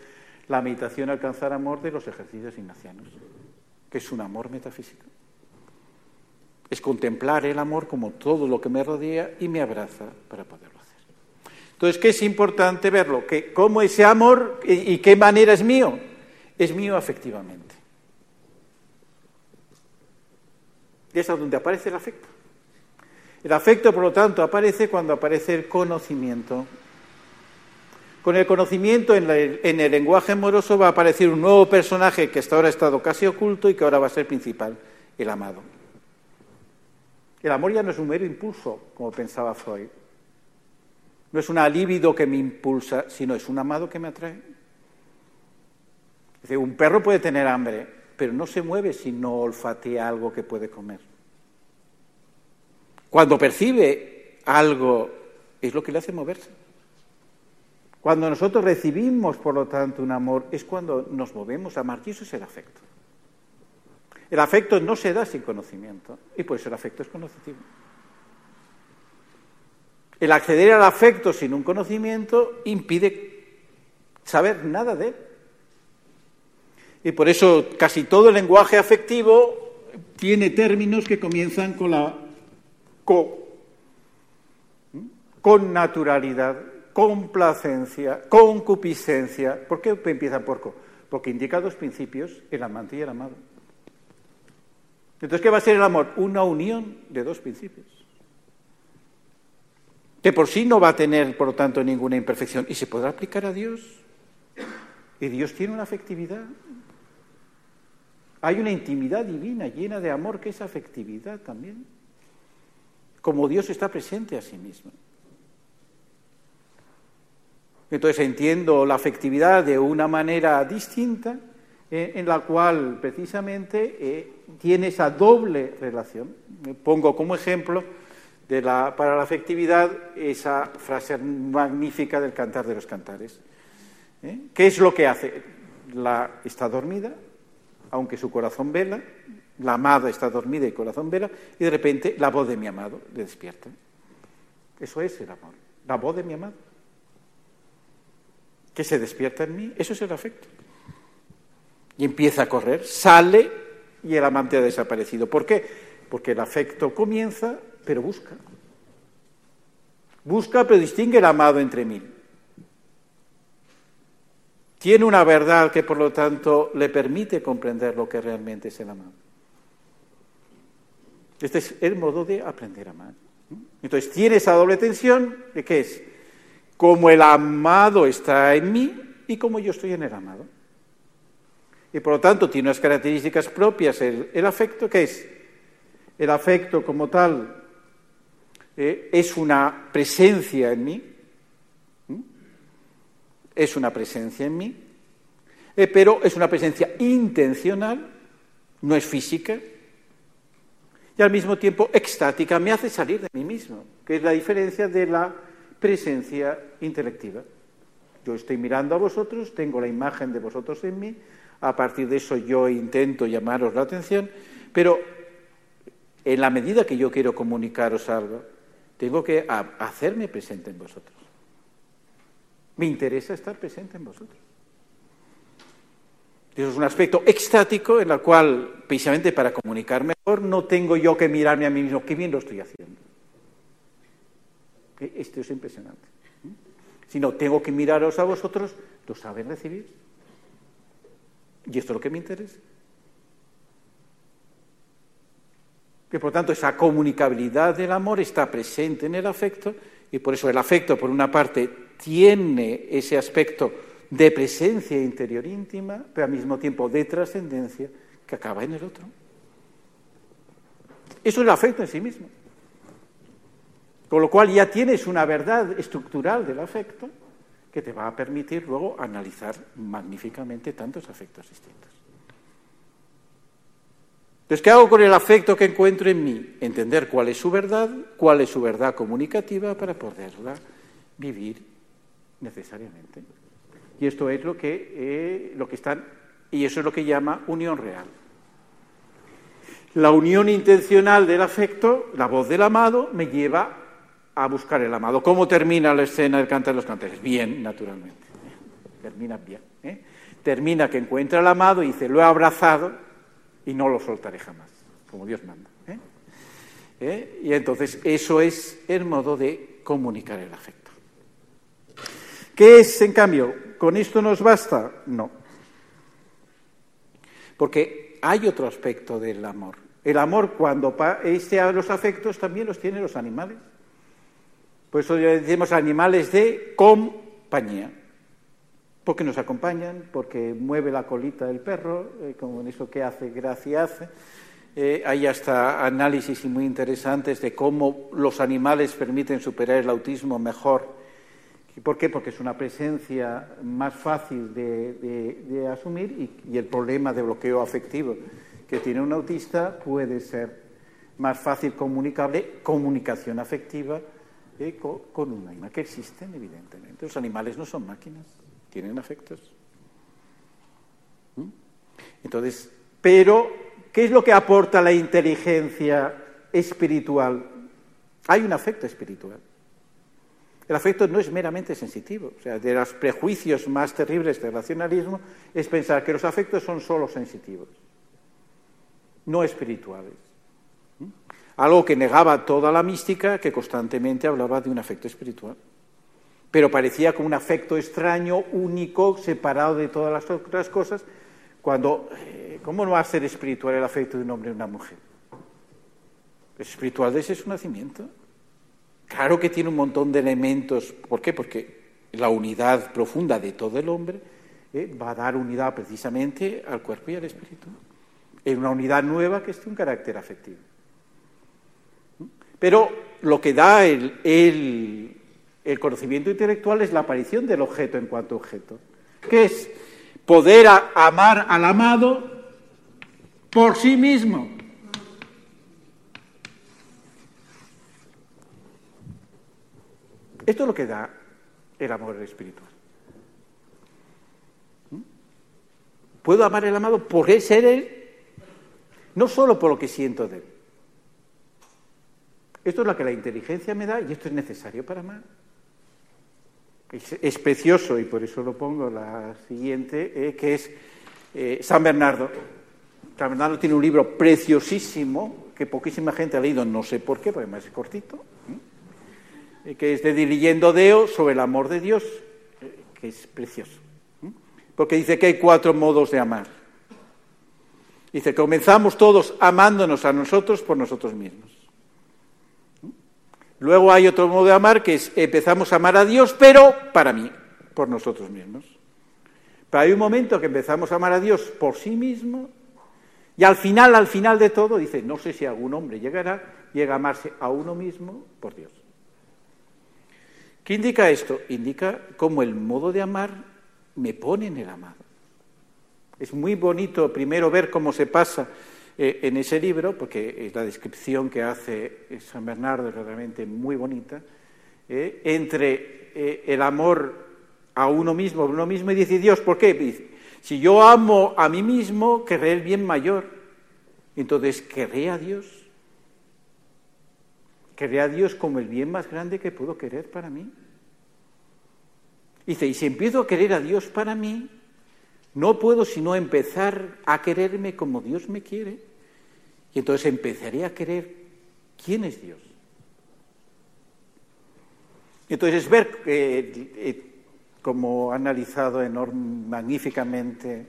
La meditación alcanzar amor de los ejercicios ignacianos, que es un amor metafísico. Es contemplar el amor como todo lo que me rodea y me abraza para poderlo hacer. Entonces, ¿qué es importante verlo? Que cómo ese amor y, qué manera es mío. Es mío afectivamente. Y es donde aparece el afecto. El afecto, por lo tanto, aparece cuando aparece el conocimiento. Con el conocimiento en, el lenguaje amoroso va a aparecer un nuevo personaje que hasta ahora ha estado casi oculto y que ahora va a ser principal, el amado. El amor ya no es un mero impulso, como pensaba Freud. No es un alíbido que me impulsa, sino es un amado que me atrae. Un perro puede tener hambre, pero no se mueve si no olfatea algo que puede comer. Cuando percibe algo, es lo que le hace moverse. Cuando nosotros recibimos, por lo tanto, un amor, es cuando nos movemos a amar, y eso es el afecto. El afecto no se da sin conocimiento y por eso el afecto es conocitivo. El acceder al afecto sin un conocimiento impide saber nada de él. Y por eso casi todo el lenguaje afectivo tiene términos que comienzan con la co, con naturalidad, complacencia, concupiscencia. ¿Por qué empiezan por co? Porque indica dos principios, el amante y el amado. Entonces, ¿qué va a ser el amor? Una unión de dos principios. Que por sí no va a tener, por lo tanto, ninguna imperfección. Y se podrá aplicar a Dios. Y Dios tiene una afectividad. Hay una intimidad divina llena de amor que es afectividad también. Como Dios está presente a sí mismo. Entonces entiendo la afectividad de una manera distinta eh, en la cual precisamente eh, tiene esa doble relación. Pongo como ejemplo para la afectividad esa frase magnífica del cantar de los cantares. ¿eh? ¿Qué es lo que hace? La está dormida, aunque su corazón vela, la amada está dormida y corazón vela, y de repente la voz de mi amado le despierta. Eso es el amor, la voz de mi amado, que se despierta en mí, eso es el afecto. Y empieza a correr, sale y el amante ha desaparecido. ¿Por qué? Porque el afecto comienza, pero busca. Busca, pero distingue el amado entre mil. Tiene una verdad que, por lo tanto, le permite comprender lo que realmente es el amado. Este es el modo de aprender a amar. Entonces, tiene esa doble tensión de qué es, como el amado está en mí y como yo estoy en el amado. Y por lo tanto tiene unas características propias el, afecto, que es el afecto como tal eh, es una presencia en mí, es una presencia en mí, eh, pero es una presencia intencional, no es física, y al mismo tiempo extática, me hace salir de mí mismo, que es la diferencia de la presencia intelectiva. Yo estoy mirando a vosotros, tengo la imagen de vosotros en mí, a partir de eso yo intento llamaros la atención, pero en la medida que yo quiero comunicaros algo, tengo que hacerme presente en vosotros. Me interesa estar presente en vosotros. Eso es un aspecto extático en el cual, precisamente para comunicar mejor, no tengo yo que mirarme a mí mismo, qué bien lo estoy haciendo. Esto es impresionante. Sino tengo que miraros a vosotros, ¿lo saben recibir? Y esto es lo que me interesa. Que por tanto esa comunicabilidad del amor está presente en el afecto y por eso el afecto, por una parte, tiene ese aspecto de presencia interior íntima, pero al mismo tiempo de trascendencia que acaba en el otro. Eso es el afecto en sí mismo. Con lo cual ya tienes una verdad estructural del afecto que te va a permitir luego analizar magníficamente tantos afectos distintos. Entonces, ¿qué hago con el afecto que encuentro en mí? Entender cuál es su verdad, cuál es su verdad comunicativa para poderla vivir necesariamente. Y esto es lo que, eh, lo que están, y eso es lo que llama unión real. La unión intencional del afecto, la voz del amado, me lleva a buscar el amado. ¿Cómo termina la escena del cantar de los cantares? Bien, naturalmente. Termina bien. ¿eh? Termina que encuentra al amado y dice, lo he abrazado y no lo soltaré jamás, como Dios manda. ¿eh? ¿Eh? Y entonces eso es el modo de comunicar el afecto. ¿Qué es, en cambio? ¿Con esto nos basta? No. Porque hay otro aspecto del amor. El amor, cuando este a los afectos, también los tienen los animales. Por eso decimos animales de compañía. Porque nos acompañan, porque mueve la colita del perro, eh, como eso que hace, gracia hace. Eh, hay hasta análisis muy interesantes de cómo los animales permiten superar el autismo mejor. ¿Y por qué? Porque es una presencia más fácil de, asumir y, el problema de bloqueo afectivo que tiene un autista puede ser más fácil comunicable, comunicación afectiva eh, con, un animal, que existen, evidentemente. Los animales no son máquinas, tienen afectos. ¿Mm? Entonces, pero, ¿qué es lo que aporta la inteligencia espiritual? Hay un afecto espiritual. El afecto no es meramente sensitivo. O sea, de los prejuicios más terribles del racionalismo es pensar que los afectos son solo sensitivos, no espirituales algo que negaba toda la mística, que constantemente hablaba de un afecto espiritual. Pero parecía como un afecto extraño, único, separado de todas las otras cosas, cuando, eh, ¿cómo no va a ser espiritual el afecto de un hombre y una mujer? Es espiritual desde su nacimiento. Claro que tiene un montón de elementos. ¿Por qué? Porque la unidad profunda de todo el hombre eh, va a dar unidad precisamente al cuerpo y al espíritu. Es una unidad nueva que es un carácter afectivo. Pero lo que da el, conocimiento intelectual es la aparición del objeto en cuanto objeto, que es poder amar al amado por sí mismo. Esto es lo que da el amor espiritual. ¿Mm? Puedo amar al amado por ser él, no solo por lo que siento de él. Esto es lo que la inteligencia me da y esto es necesario para amar. Es, precioso y por eso lo pongo la siguiente, eh, que es eh, San Bernardo. San Bernardo tiene un libro preciosísimo que poquísima gente ha leído, no sé por qué, porque además es cortito, eh, que es de Dirigiendo Deo sobre el amor de Dios, que es precioso. Porque dice que hay cuatro modos de amar. Dice, comenzamos todos amándonos a nosotros por nosotros mismos. Luego hay otro modo de amar que es empezamos a amar a Dios, pero para mí, por nosotros mismos. Pero hay un momento que empezamos a amar a Dios por sí mismo y al final, al final de todo, dice, no sé si algún hombre llegará, llega a amarse a uno mismo por Dios. ¿Qué indica esto? Indica cómo el modo de amar me pone en el amado. Es muy bonito primero ver cómo se pasa eh, en ese libro, porque la descripción que hace San Bernardo es realmente muy bonita, eh, entre eh, el amor a uno mismo, a uno mismo, y dice Dios, ¿por qué? si yo amo a mí mismo, querré el bien mayor. Entonces, querré a Dios. Querré a Dios como el bien más grande que puedo querer para mí. Dice, y si empiezo a querer a Dios para mí, no puedo sino empezar a quererme como Dios me quiere. Y entonces empezaré a querer quién es Dios. Entonces es ver, eh, eh, como ha analizado enorme, magníficamente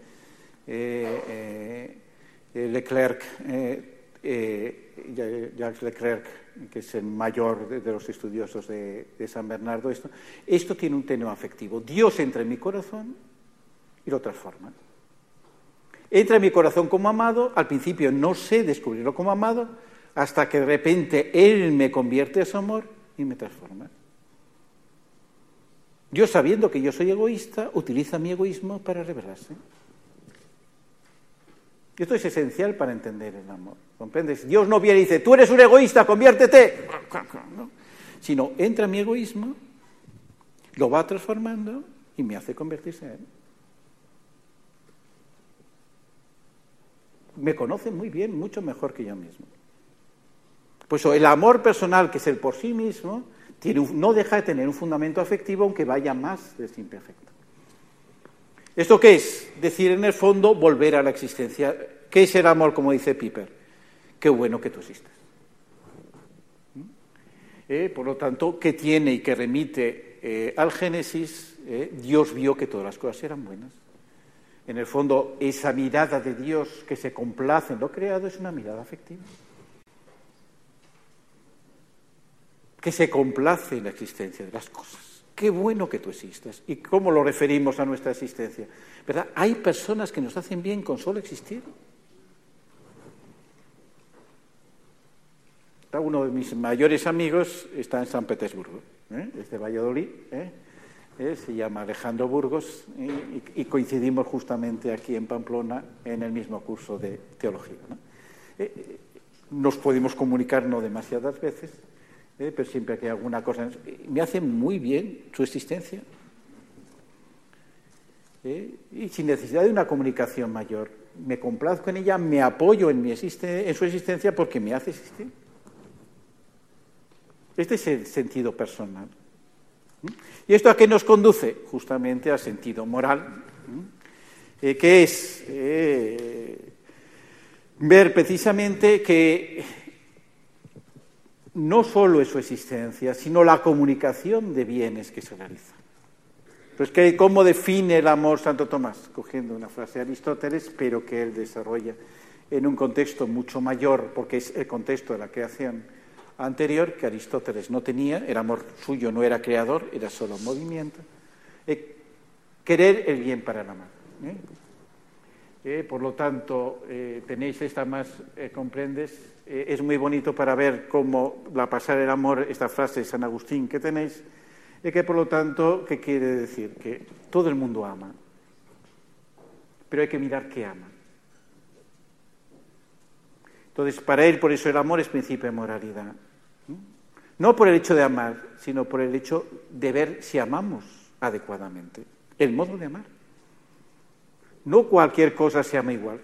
eh, Leclerc, Jacques Leclerc, que es el mayor de, los estudiosos de, San Bernardo, esto, esto tiene un tenor afectivo. Dios entra en mi corazón y lo transforma. Entra en mi corazón como amado, al principio no sé descubrirlo como amado, hasta que de repente Él me convierte a su amor y me transforma. Dios, sabiendo que yo soy egoísta, utiliza mi egoísmo para revelarse. Esto es esencial para entender el amor. ¿Comprendes? Dios no viene y dice, tú eres un egoísta, conviértete. Sino entra mi egoísmo, lo va transformando y me hace convertirse en él. Me conoce muy bien, mucho mejor que yo mismo. Pues el amor personal, que es el por sí mismo, no deja de tener un fundamento afectivo, aunque vaya más de. ¿Esto qué es? Decir, en el fondo, volver a la existencia. ¿Qué es el amor, como dice Piper? Qué bueno que tú existes. ¿Mm? Eh, por lo tanto, ¿qué tiene y que remite eh, al Génesis? Eh, Dios vio que todas las cosas eran buenas. En el fondo, esa mirada de Dios que se complace en lo creado es una mirada afectiva. Que se complace en la existencia de las cosas. Qué bueno que tú existas. ¿Y cómo lo referimos a nuestra existencia? ¿Verdad? Hay personas que nos hacen bien con solo existir. Uno de mis mayores amigos está en San Petersburgo, ¿eh? es de Valladolid, ¿eh? ¿Eh? se llama Alejandro Burgos y, coincidimos justamente aquí en Pamplona en el mismo curso de teología. nos podemos comunicar no demasiadas veces, ¿eh? pero siempre que hay alguna cosa. Me hace muy bien su existencia. ¿eh? Y sin necesidad de una comunicación mayor. Me complazco en ella, me apoyo en, mi en su existencia porque me hace existir. Este es el sentido personal. ¿Y esto a qué nos conduce? Justamente al sentido moral, eh, que es ver precisamente que no solo es su existencia, sino la comunicación de bienes que se realiza. Pues, ¿cómo define el amor Santo Tomás? Cogiendo una frase de Aristóteles, pero que él desarrolla en un contexto mucho mayor, porque es el contexto de la creación anterior que Aristóteles no tenía, el amor suyo no era creador, era solo movimiento. Eh, querer el bien para el amar. ¿eh? Eh, por lo tanto, tenéis esta más, comprendes, eh, es muy bonito para ver cómo la pasar el amor, esta frase de San Agustín que tenéis, y que por lo tanto, ¿qué quiere decir? Que todo el mundo ama, pero hay que mirar qué ama. Entonces, para él, por eso el amor es principio de moralidad. No por el hecho de amar, sino por el hecho de ver si amamos adecuadamente. El modo de amar. No cualquier cosa se ama igual.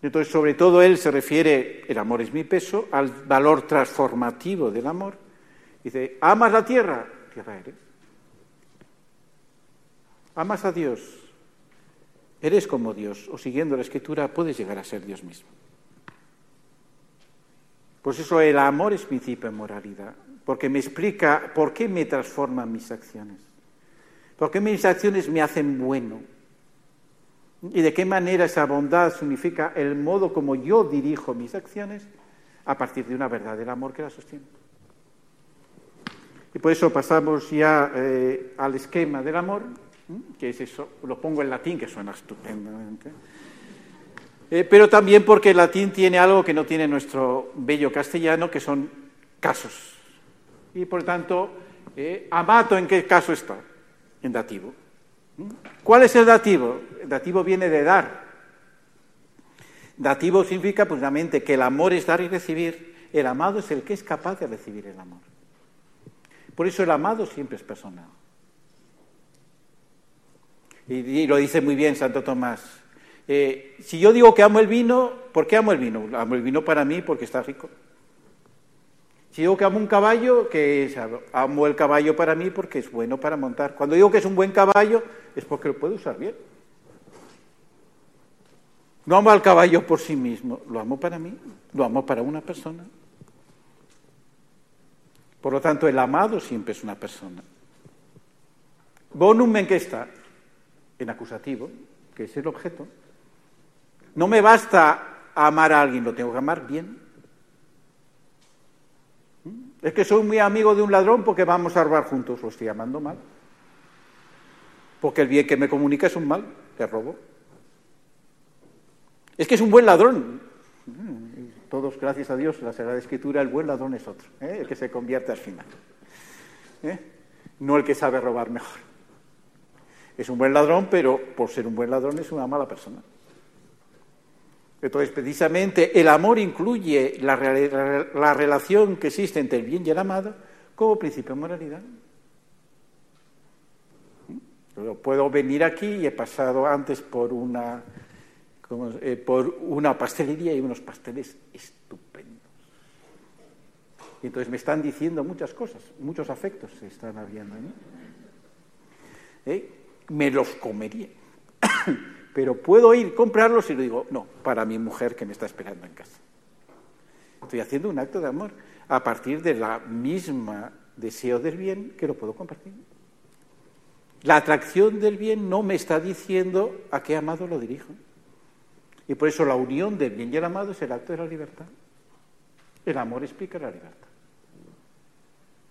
Entonces, sobre todo él se refiere, el amor es mi peso, al valor transformativo del amor. Dice, ¿amas la tierra? Tierra eres. ¿Amas a Dios? Eres como Dios, o siguiendo la escritura puedes llegar a ser Dios mismo. Pues eso, el amor es principio de moralidad, porque me explica por qué me transforman mis acciones, por qué mis acciones me hacen bueno, y de qué manera esa bondad significa el modo como yo dirijo mis acciones a partir de una verdad del amor que la sostiene. Y por eso pasamos ya eh, al esquema del amor, que es eso, lo pongo en latín, que suena estupendamente, eh, pero también porque el latín tiene algo que no tiene nuestro bello castellano, que son casos. Y por tanto, eh, amato en qué caso está, en dativo. ¿Cuál es el dativo? El dativo viene de dar. Dativo significa precisamente que el amor es dar y recibir. El amado es el que es capaz de recibir el amor. Por eso el amado siempre es personal. Y, lo dice muy bien Santo Tomás. Eh, si yo digo que amo el vino, ¿por qué amo el vino? Amo el vino para mí porque está rico. Si digo que amo un caballo, que amo el caballo para mí porque es bueno para montar. Cuando digo que es un buen caballo, es porque lo puedo usar bien. No amo al caballo por sí mismo, lo amo para mí, lo amo para una persona. Por lo tanto, el amado siempre es una persona. Bonum en qué está? En acusativo, que es el objeto. No me basta amar a alguien, lo tengo que amar bien. Es que soy muy amigo de un ladrón porque vamos a robar juntos, lo estoy amando mal. Porque el bien que me comunica es un mal, que robo. Es que es un buen ladrón. Todos, gracias a Dios, la Sagrada Escritura, el buen ladrón es otro, ¿eh? el que se convierte al final. ¿eh? No el que sabe robar mejor. Es un buen ladrón, pero por ser un buen ladrón es una mala persona. Entonces, precisamente, el amor incluye la, la, relación que existe entre el bien y el amado como principio de moralidad. Puedo venir aquí y he pasado antes por una, eh, por una pastelería y unos pasteles estupendos. Y entonces me están diciendo muchas cosas, muchos afectos se están habiendo. ¿Eh? Me los comería. [coughs] pero puedo ir, comprarlos y le digo, no, para mi mujer que me está esperando en casa. Estoy haciendo un acto de amor a partir de la misma deseo del bien que lo puedo compartir. La atracción del bien no me está diciendo a qué amado lo dirijo. Y por eso la unión del bien y el amado es el acto de la libertad. El amor explica la libertad,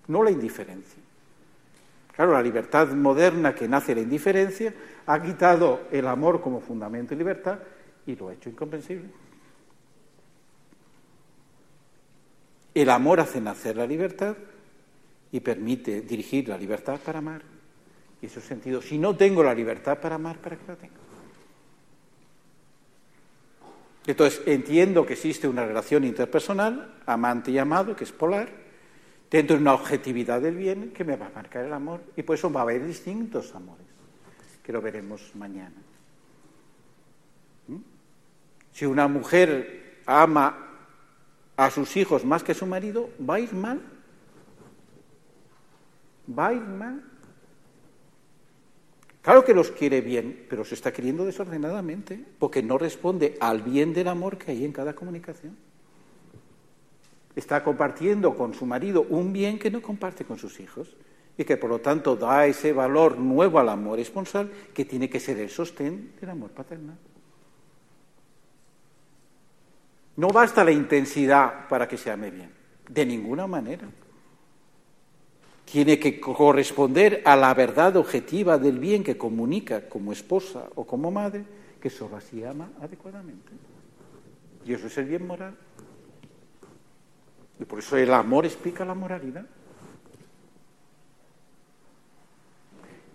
no la indiferencia. Claro, la libertad moderna que nace de la indiferencia ha quitado el amor como fundamento de libertad y lo ha hecho incomprensible. El amor hace nacer la libertad y permite dirigir la libertad para amar. Y eso es sentido. Si no tengo la libertad para amar, ¿para qué la tengo? Entonces, entiendo que existe una relación interpersonal, amante y amado, que es polar, dentro de una objetividad del bien que me va a marcar el amor. Y por eso va a haber distintos amores, que lo veremos mañana. ¿Mm? Si una mujer ama a sus hijos más que a su marido, ¿va a ir mal? ¿Va a ir mal? Claro que los quiere bien, pero se está queriendo desordenadamente, porque no responde al bien del amor que hay en cada comunicación está compartiendo con su marido un bien que no comparte con sus hijos y que por lo tanto da ese valor nuevo al amor esponsal que tiene que ser el sostén del amor paternal. No basta la intensidad para que se ame bien, de ninguna manera. Tiene que corresponder a la verdad objetiva del bien que comunica como esposa o como madre, que solo así ama adecuadamente. Y eso es el bien moral. Y por eso el amor explica la moralidad.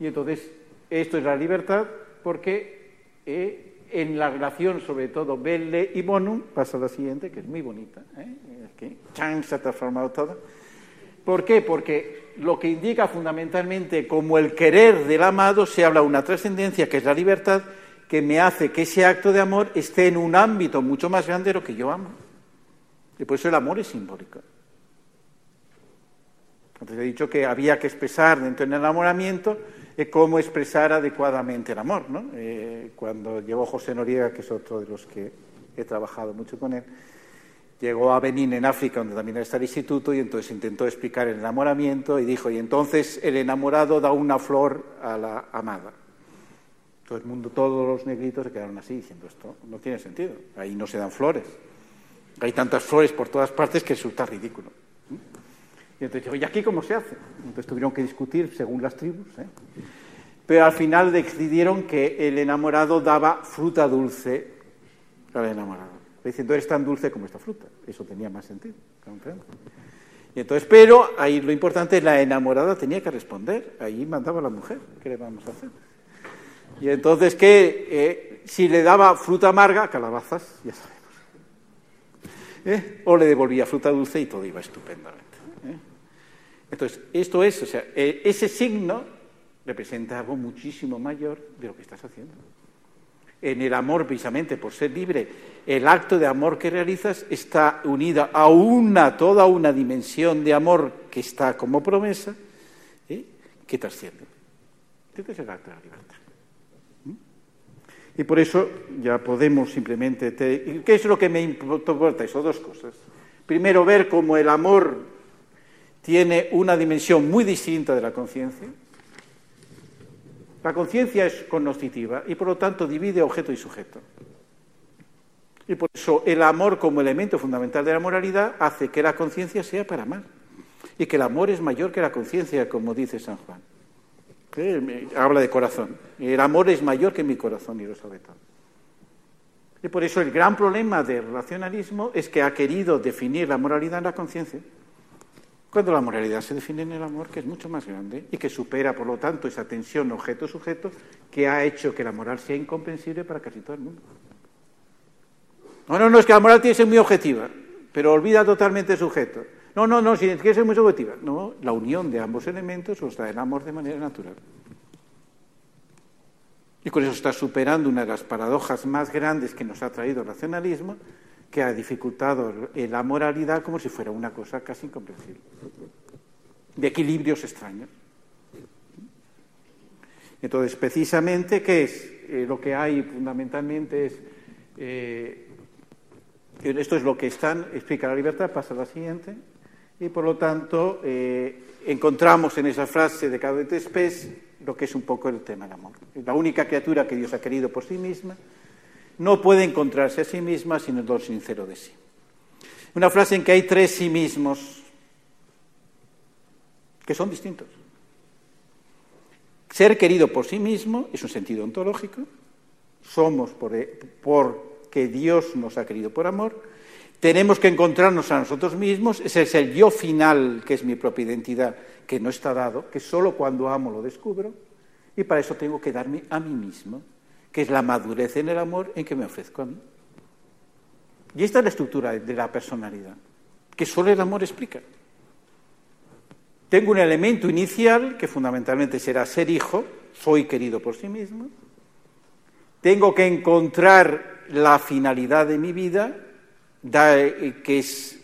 Y entonces, esto es la libertad porque eh, en la relación, sobre todo, belle y bonum, pasa la siguiente, que es muy bonita, ¿eh? que chan se ha transformado todo. ¿Por qué? Porque lo que indica fundamentalmente como el querer del amado se habla de una trascendencia que es la libertad, que me hace que ese acto de amor esté en un ámbito mucho más grande de lo que yo amo. Y por eso el amor es simbólico. Entonces he dicho que había que expresar dentro del enamoramiento eh, cómo expresar adecuadamente el amor. Eh, cuando llegó José Noriega, que es otro de los que he trabajado mucho con él, llegó a Benín en África, donde también está el instituto, y entonces intentó explicar el enamoramiento y dijo, y entonces el enamorado da una flor a la amada. Todo el mundo, todos los negritos se quedaron así, diciendo, esto no tiene sentido, ahí no se dan flores. Hay tantas flores por todas partes que resulta ridículo. Y entonces dijo, ¿y aquí cómo se hace? Entonces tuvieron que discutir según las tribus. ¿eh? Pero al final decidieron que el enamorado daba fruta dulce al enamorado. Diciendo, eres tan dulce como esta fruta. Eso tenía más sentido. Y entonces, pero ahí lo importante es la enamorada tenía que responder. Ahí mandaba la mujer. ¿Qué le vamos a hacer? Y entonces, que eh, si le daba fruta amarga, calabazas, ya sabes. ¿Eh? o le devolvía fruta dulce y todo iba estupendamente. ¿eh? Entonces, esto es, o sea, eh, ese signo representa algo muchísimo mayor de lo que estás haciendo. En el amor, precisamente por ser libre, el acto de amor que realizas está unida a una, toda una dimensión de amor que está como promesa, que trasciende. Este es el acto de la libertad. Y por eso ya podemos simplemente... ¿Qué es lo que me importa eso? Dos cosas. Primero, ver cómo el amor tiene una dimensión muy distinta de la conciencia. La conciencia es cognoscitiva y por lo tanto divide objeto y sujeto. Y por eso el amor como elemento fundamental de la moralidad hace que la conciencia sea para amar. Y que el amor es mayor que la conciencia, como dice San Juan habla de corazón. El amor es mayor que mi corazón y lo sabe todo. Y por eso el gran problema del racionalismo es que ha querido definir la moralidad en la conciencia, cuando la moralidad se define en el amor, que es mucho más grande y que supera, por lo tanto, esa tensión objeto-sujeto que ha hecho que la moral sea incomprensible para casi todo el mundo. No, no, no, es que la moral tiene que ser muy objetiva, pero olvida totalmente el sujeto. No, no, no, si tiene que ser muy subjetiva. No, la unión de ambos elementos os da el amor de manera natural. Y con eso está superando una de las paradojas más grandes que nos ha traído el racionalismo, que ha dificultado la moralidad como si fuera una cosa casi incomprensible, de equilibrios extraños. Entonces, precisamente, ¿qué es? Eh, lo que hay fundamentalmente es, eh, esto es lo que están, explica la libertad, pasa a la siguiente, y por lo tanto eh, encontramos en esa frase de de Spes lo que es un poco el tema del amor. La única criatura que Dios ha querido por sí misma no puede encontrarse a sí misma sin el don sincero de sí. Una frase en que hay tres sí mismos que son distintos. Ser querido por sí mismo es un sentido ontológico, somos por, porque Dios nos ha querido por amor, tenemos que encontrarnos a nosotros mismos, ese es el yo final, que es mi propia identidad, que no está dado, que solo cuando amo lo descubro, y para eso tengo que darme a mí mismo, que es la madurez en el amor en que me ofrezco a mí. Y esta es la estructura de la personalidad, que solo el amor explica. Tengo un elemento inicial que fundamentalmente será ser hijo, soy querido por sí mismo. Tengo que encontrar la finalidad de mi vida, eh, que es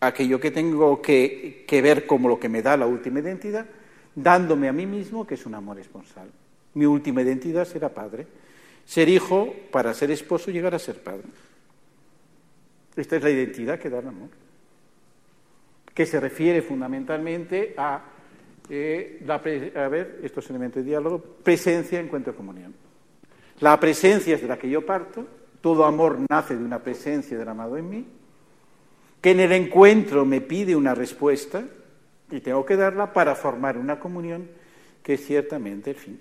aquello que tengo que, ver como lo que me da la última identidad, dándome a mí mismo, que es un amor esponsal. Mi última identidad será padre. Ser hijo para ser esposo, llegar a ser padre. Esta es la identidad que da el amor que se refiere fundamentalmente a, eh, la a ver, estos elementos de diálogo, presencia, encuentro, comunión. La presencia es de la que yo parto, todo amor nace de una presencia del amado en mí, que en el encuentro me pide una respuesta y tengo que darla para formar una comunión que es ciertamente el fin.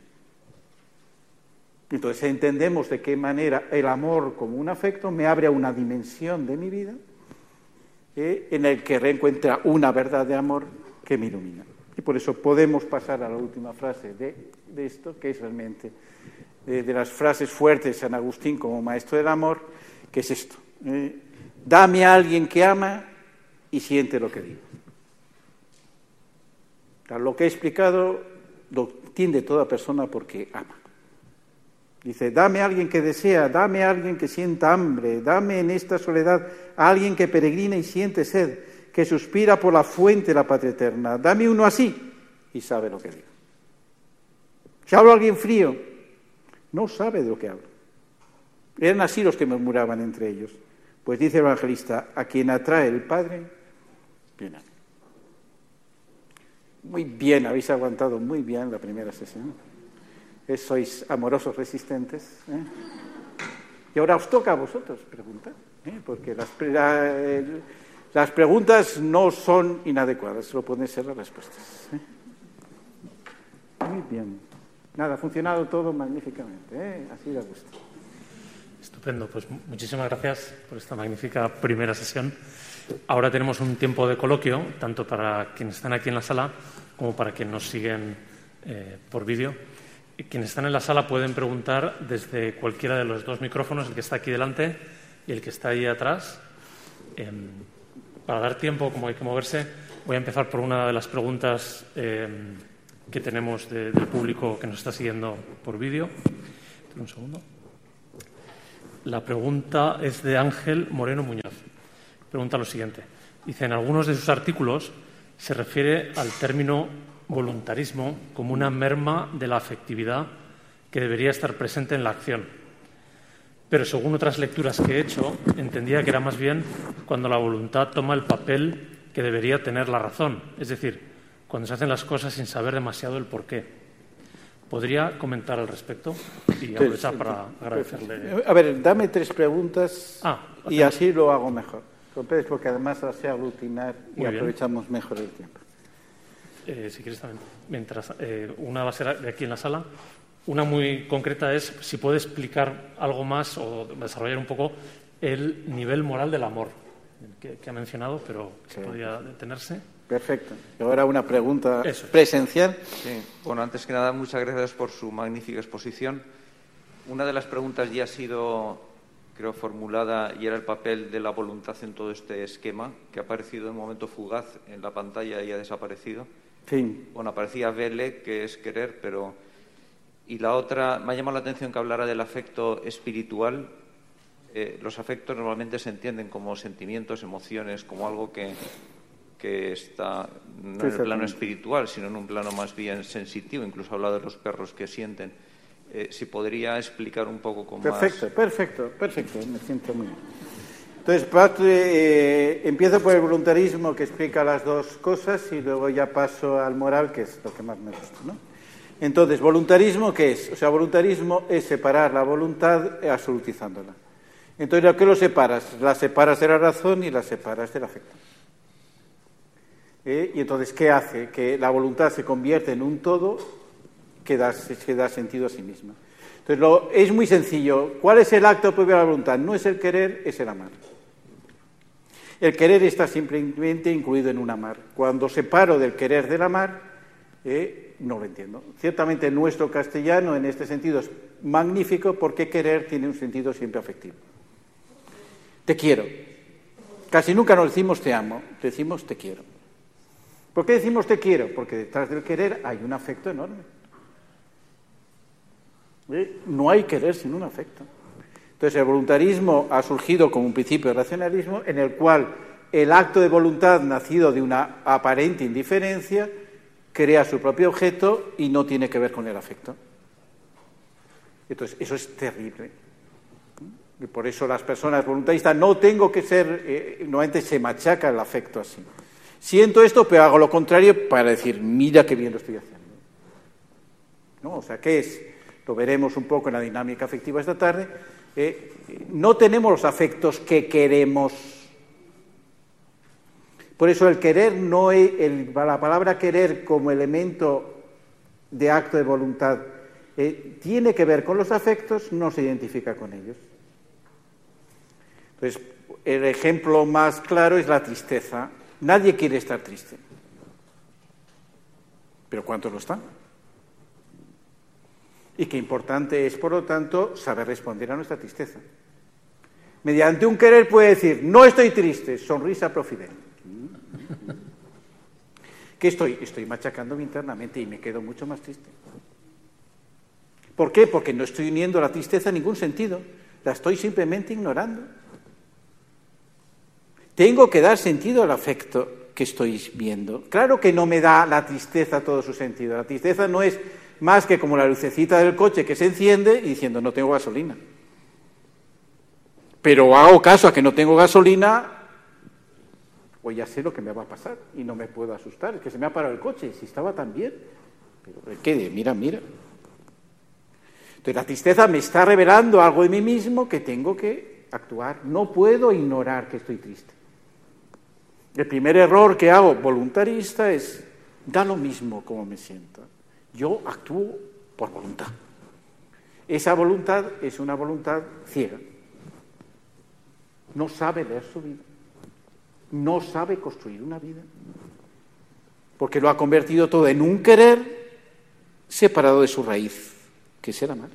Entonces entendemos de qué manera el amor como un afecto me abre a una dimensión de mi vida eh, en el que reencuentra una verdad de amor que me ilumina. Y por eso podemos pasar a la última frase de, esto, que es realmente de, las frases fuertes de San Agustín como maestro del amor, que es esto. Eh, dame a alguien que ama y siente lo que digo. lo que he explicado lo entiende toda persona porque ama. Dice, dame a alguien que desea, dame a alguien que sienta hambre, dame en esta soledad a alguien que peregrina y siente sed, que suspira por la fuente de la patria eterna. Dame uno así y sabe lo que digo. Si hablo a alguien frío, no sabe de lo que hablo. Eran así los que murmuraban entre ellos. Pues dice el evangelista, a quien atrae el Padre, viene. Muy bien, habéis aguantado muy bien la primera sesión sois amorosos resistentes. ¿eh? Y ahora os toca a vosotros preguntar, ¿eh? porque las, las, preguntas no son inadecuadas, solo pueden ser las respuestas. ¿eh? Muy bien. Nada, ha funcionado todo magníficamente, así da gusto. Estupendo, pues muchísimas gracias por esta magnífica primera sesión. Ahora tenemos un tiempo de coloquio, tanto para quienes están aquí en la sala como para quienes nos siguen por vídeo. Quienes están en la sala pueden preguntar desde cualquiera de los dos micrófonos, el que está aquí delante y el que está ahí atrás. Em, para dar tiempo, como hay que moverse, voy a empezar por una de las preguntas em, que tenemos del público que nos está siguiendo por vídeo. Un segundo. La pregunta es de Ángel Moreno Muñoz. Pregunta lo siguiente. Dice, en algunos de sus artículos se refiere al término voluntarismo como una merma de la afectividad que debería estar presente en la acción. Pero según otras lecturas que he hecho, entendía que era más bien cuando la voluntad toma el papel que debería tener la razón, es decir, cuando se hacen las cosas sin saber demasiado el porqué. ¿Podría comentar al respecto? Y aprovechar para agradecerle. A ver, dame tres preguntas ah, y así lo hago mejor. Porque además se aglutinar y aprovechamos mejor el tiempo. Eh, si quieres también, mientras eh, una va a ser de aquí en la sala. Una muy concreta es si puede explicar algo más o desarrollar un poco el nivel moral del amor que, ha mencionado, pero que podría detenerse. Perfecto. ahora una pregunta presencial. Sí. Bueno, antes que nada, muchas gracias por su magnífica exposición. Una de las preguntas ya ha sido creo, formulada y era el papel de la voluntad en todo este esquema, que ha aparecido en un momento fugaz en la pantalla y ha desaparecido. Sí. Bueno, aparecía vele, que es querer, pero... Y la otra, me ha llamado la atención que hablara del afecto espiritual. Eh, los afectos normalmente se entienden como sentimientos, emociones, como algo que, que está no en el plano espiritual, sino en un plano más bien sensitivo. Incluso ha hablado de los perros que sienten. Eh, si podría explicar un poco con perfecto, Perfecto, perfecto, perfecto, me siento muy bien. Entonces, parte, eh, empiezo por el voluntarismo que explica las dos cosas y luego ya paso al moral, que es lo que más me gusta. ¿no? Entonces, voluntarismo, ¿qué es? O sea, voluntarismo es separar la voluntad absolutizándola. Entonces, ¿lo que lo separas? La separas de la razón y la separas del afecto. ¿Eh? Y entonces, ¿qué hace? Que la voluntad se convierte en un todo que da, sentido a sí misma. Entonces, lo, es muy sencillo. ¿Cuál es el acto propio de la voluntad? No es el querer, es el amar. El querer está simplemente incluido en un amar. Cuando separo del querer del amar, eh, no lo entiendo. Ciertamente nuestro castellano en este sentido es magnífico porque querer tiene un sentido siempre afectivo. Te quiero. Casi nunca nos decimos te amo, decimos te quiero. ¿Por qué decimos te quiero? Porque detrás del querer hay un afecto enorme. ¿Eh? No hay querer sin un afecto. Entonces, el voluntarismo ha surgido como un principio de racionalismo en el cual el acto de voluntad nacido de una aparente indiferencia crea su propio objeto y no tiene que ver con el afecto. Entonces, eso es terrible. Y por eso las personas voluntaristas no tengo que ser, eh, normalmente se machaca el afecto así. Siento esto, pero hago lo contrario para decir, mira qué bien lo estoy haciendo. ¿No? O sea, ¿qué es? lo veremos un poco en la dinámica afectiva esta tarde, eh, no tenemos los afectos que queremos. Por eso el querer no es, la palabra querer como elemento de acto de voluntad eh, tiene que ver con los afectos, no se identifica con ellos. Entonces, el ejemplo más claro es la tristeza. Nadie quiere estar triste. Pero ¿cuántos lo están? y que importante es, por lo tanto, saber responder a nuestra tristeza. Mediante un querer puede decir, no estoy triste, sonrisa profidente. [laughs] ¿Qué estoy? Estoy machacándome internamente y me quedo mucho más triste. ¿Por qué? Porque no estoy uniendo la tristeza en ningún sentido, la estoy simplemente ignorando. Tengo que dar sentido al afecto que estoy viendo. Claro que no me da la tristeza todo su sentido. La tristeza no es más que como la lucecita del coche que se enciende y diciendo no tengo gasolina. Pero hago caso a que no tengo gasolina, o ya sé lo que me va a pasar y no me puedo asustar, es que se me ha parado el coche, si estaba tan bien. Pero ¿qué? Mira, mira. Entonces la tristeza me está revelando algo de mí mismo que tengo que actuar. No puedo ignorar que estoy triste. El primer error que hago voluntarista es, da lo mismo como me siento. Yo actúo por voluntad. Esa voluntad es una voluntad ciega. No sabe leer su vida. No sabe construir una vida. Porque lo ha convertido todo en un querer separado de su raíz, que es el amar.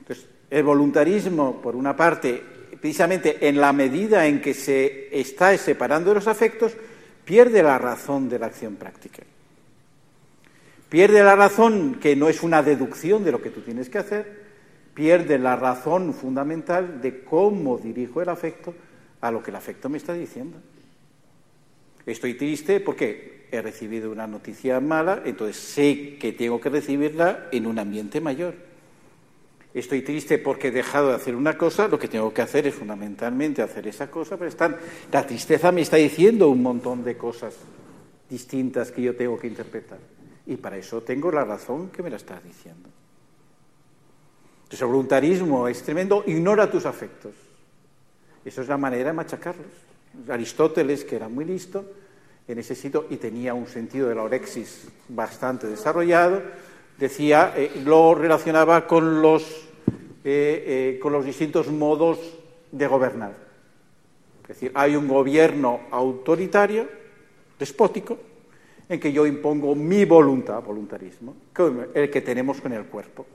Entonces, el voluntarismo, por una parte, precisamente en la medida en que se está separando de los afectos, pierde la razón de la acción práctica. Pierde la razón, que no es una deducción de lo que tú tienes que hacer, pierde la razón fundamental de cómo dirijo el afecto a lo que el afecto me está diciendo. Estoy triste porque he recibido una noticia mala, entonces sé que tengo que recibirla en un ambiente mayor. Estoy triste porque he dejado de hacer una cosa, lo que tengo que hacer es fundamentalmente hacer esa cosa, pero la tristeza me está diciendo un montón de cosas distintas que yo tengo que interpretar. Y para eso tengo la razón que me la estás diciendo. Entonces el voluntarismo es tremendo, ignora tus afectos. Eso es la manera de machacarlos. Aristóteles, que era muy listo en ese sitio y tenía un sentido de la orexis bastante desarrollado, decía, eh, lo relacionaba con los, eh, eh, con los distintos modos de gobernar. Es decir, hay un gobierno autoritario, despótico, en que yo impongo mi voluntad, voluntarismo, el que tenemos con el cuerpo.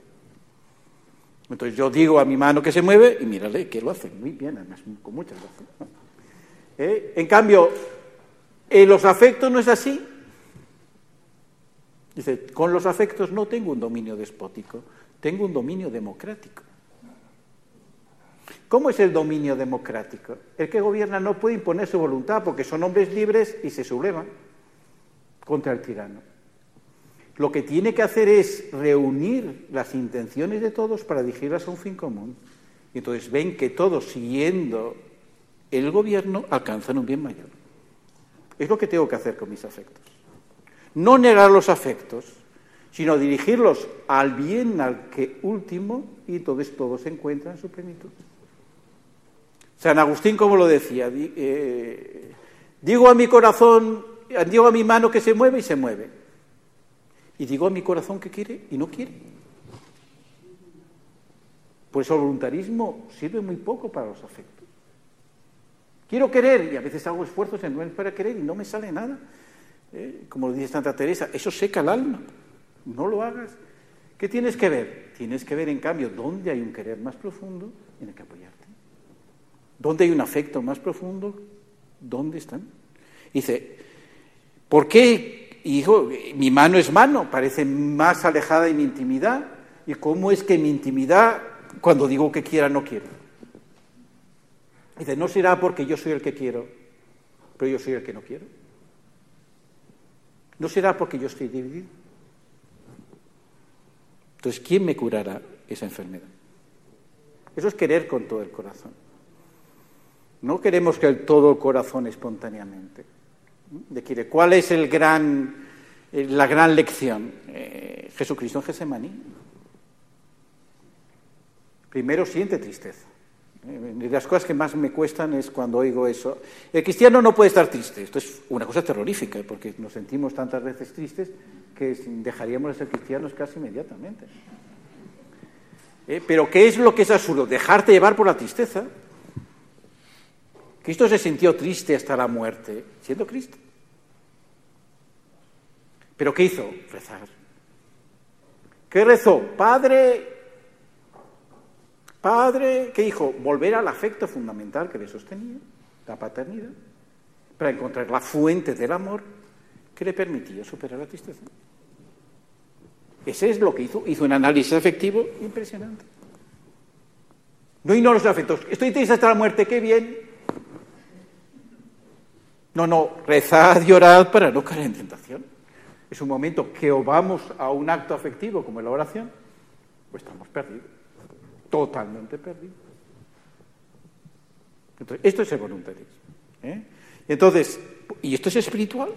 Entonces yo digo a mi mano que se mueve y mírale que lo hace muy bien, además con mucha. ¿Eh? En cambio, en los afectos no es así. Dice, con los afectos no tengo un dominio despótico, tengo un dominio democrático. ¿Cómo es el dominio democrático? El que gobierna no puede imponer su voluntad porque son hombres libres y se sublevan contra el tirano. Lo que tiene que hacer es reunir las intenciones de todos para dirigirlas a un fin común. Y entonces ven que todos, siguiendo el gobierno, alcanzan un bien mayor. Es lo que tengo que hacer con mis afectos. No negar los afectos, sino dirigirlos al bien al que último y entonces todos se encuentran en su plenitud. San Agustín, como lo decía, eh, digo a mi corazón, digo a mi mano que se mueve y se mueve. Y digo a mi corazón que quiere y no quiere. Pues el voluntarismo sirve muy poco para los afectos. Quiero querer y a veces hago esfuerzos en para querer y no me sale nada. Eh, como dice Santa Teresa, eso seca el alma. No lo hagas. ¿Qué tienes que ver? Tienes que ver, en cambio, dónde hay un querer más profundo en el que apoyarte. ¿Dónde hay un afecto más profundo? ¿Dónde están? Dice, ¿por qué, hijo, mi mano es mano? Parece más alejada de mi intimidad. ¿Y cómo es que mi intimidad, cuando digo que quiera, no quiero? Dice, no será porque yo soy el que quiero, pero yo soy el que no quiero. No será porque yo estoy dividido. Entonces, ¿quién me curará esa enfermedad? Eso es querer con todo el corazón. No queremos que el todo el corazón espontáneamente. De ¿Cuál es el gran, eh, la gran lección? Eh, Jesucristo en Gesemaní. Primero siente tristeza. De las cosas que más me cuestan es cuando oigo eso. El cristiano no puede estar triste. Esto es una cosa terrorífica, porque nos sentimos tantas veces tristes que dejaríamos de ser cristianos casi inmediatamente. Eh, pero ¿qué es lo que es absurdo? Dejarte llevar por la tristeza. Cristo se sintió triste hasta la muerte, siendo Cristo. ¿Pero qué hizo? Rezar. ¿Qué rezó? Padre, Padre, ¿qué dijo? Volver al afecto fundamental que le sostenía, la paternidad, para encontrar la fuente del amor que le permitía superar la tristeza. Ese es lo que hizo. Hizo un análisis afectivo impresionante. No ignoro los afectos. Estoy triste hasta la muerte, qué bien. No, no, rezad y orad para no caer en tentación. Es un momento que o vamos a un acto afectivo como la oración, pues estamos perdidos totalmente perdido. Entonces, esto es el voluntarismo. ¿eh? Entonces, ¿y esto es espiritual?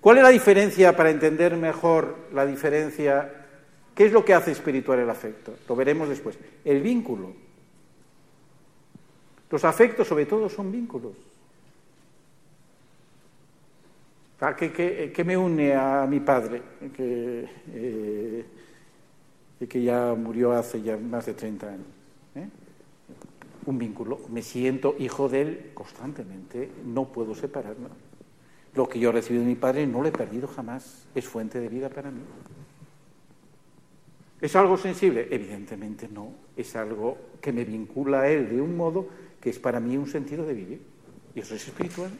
¿Cuál es la diferencia para entender mejor la diferencia? ¿Qué es lo que hace espiritual el afecto? Lo veremos después. El vínculo. Los afectos, sobre todo, son vínculos. ¿Qué, me une a mi padre? Que, eh, y que ya murió hace ya más de 30 años. ¿eh? Un vínculo. Me siento hijo de él constantemente, no puedo separarme. Lo que yo he recibido de mi padre no lo he perdido jamás, es fuente de vida para mí. ¿Es algo sensible? Evidentemente no, es algo que me vincula a él de un modo que es para mí un sentido de vivir. Y eso es espiritual.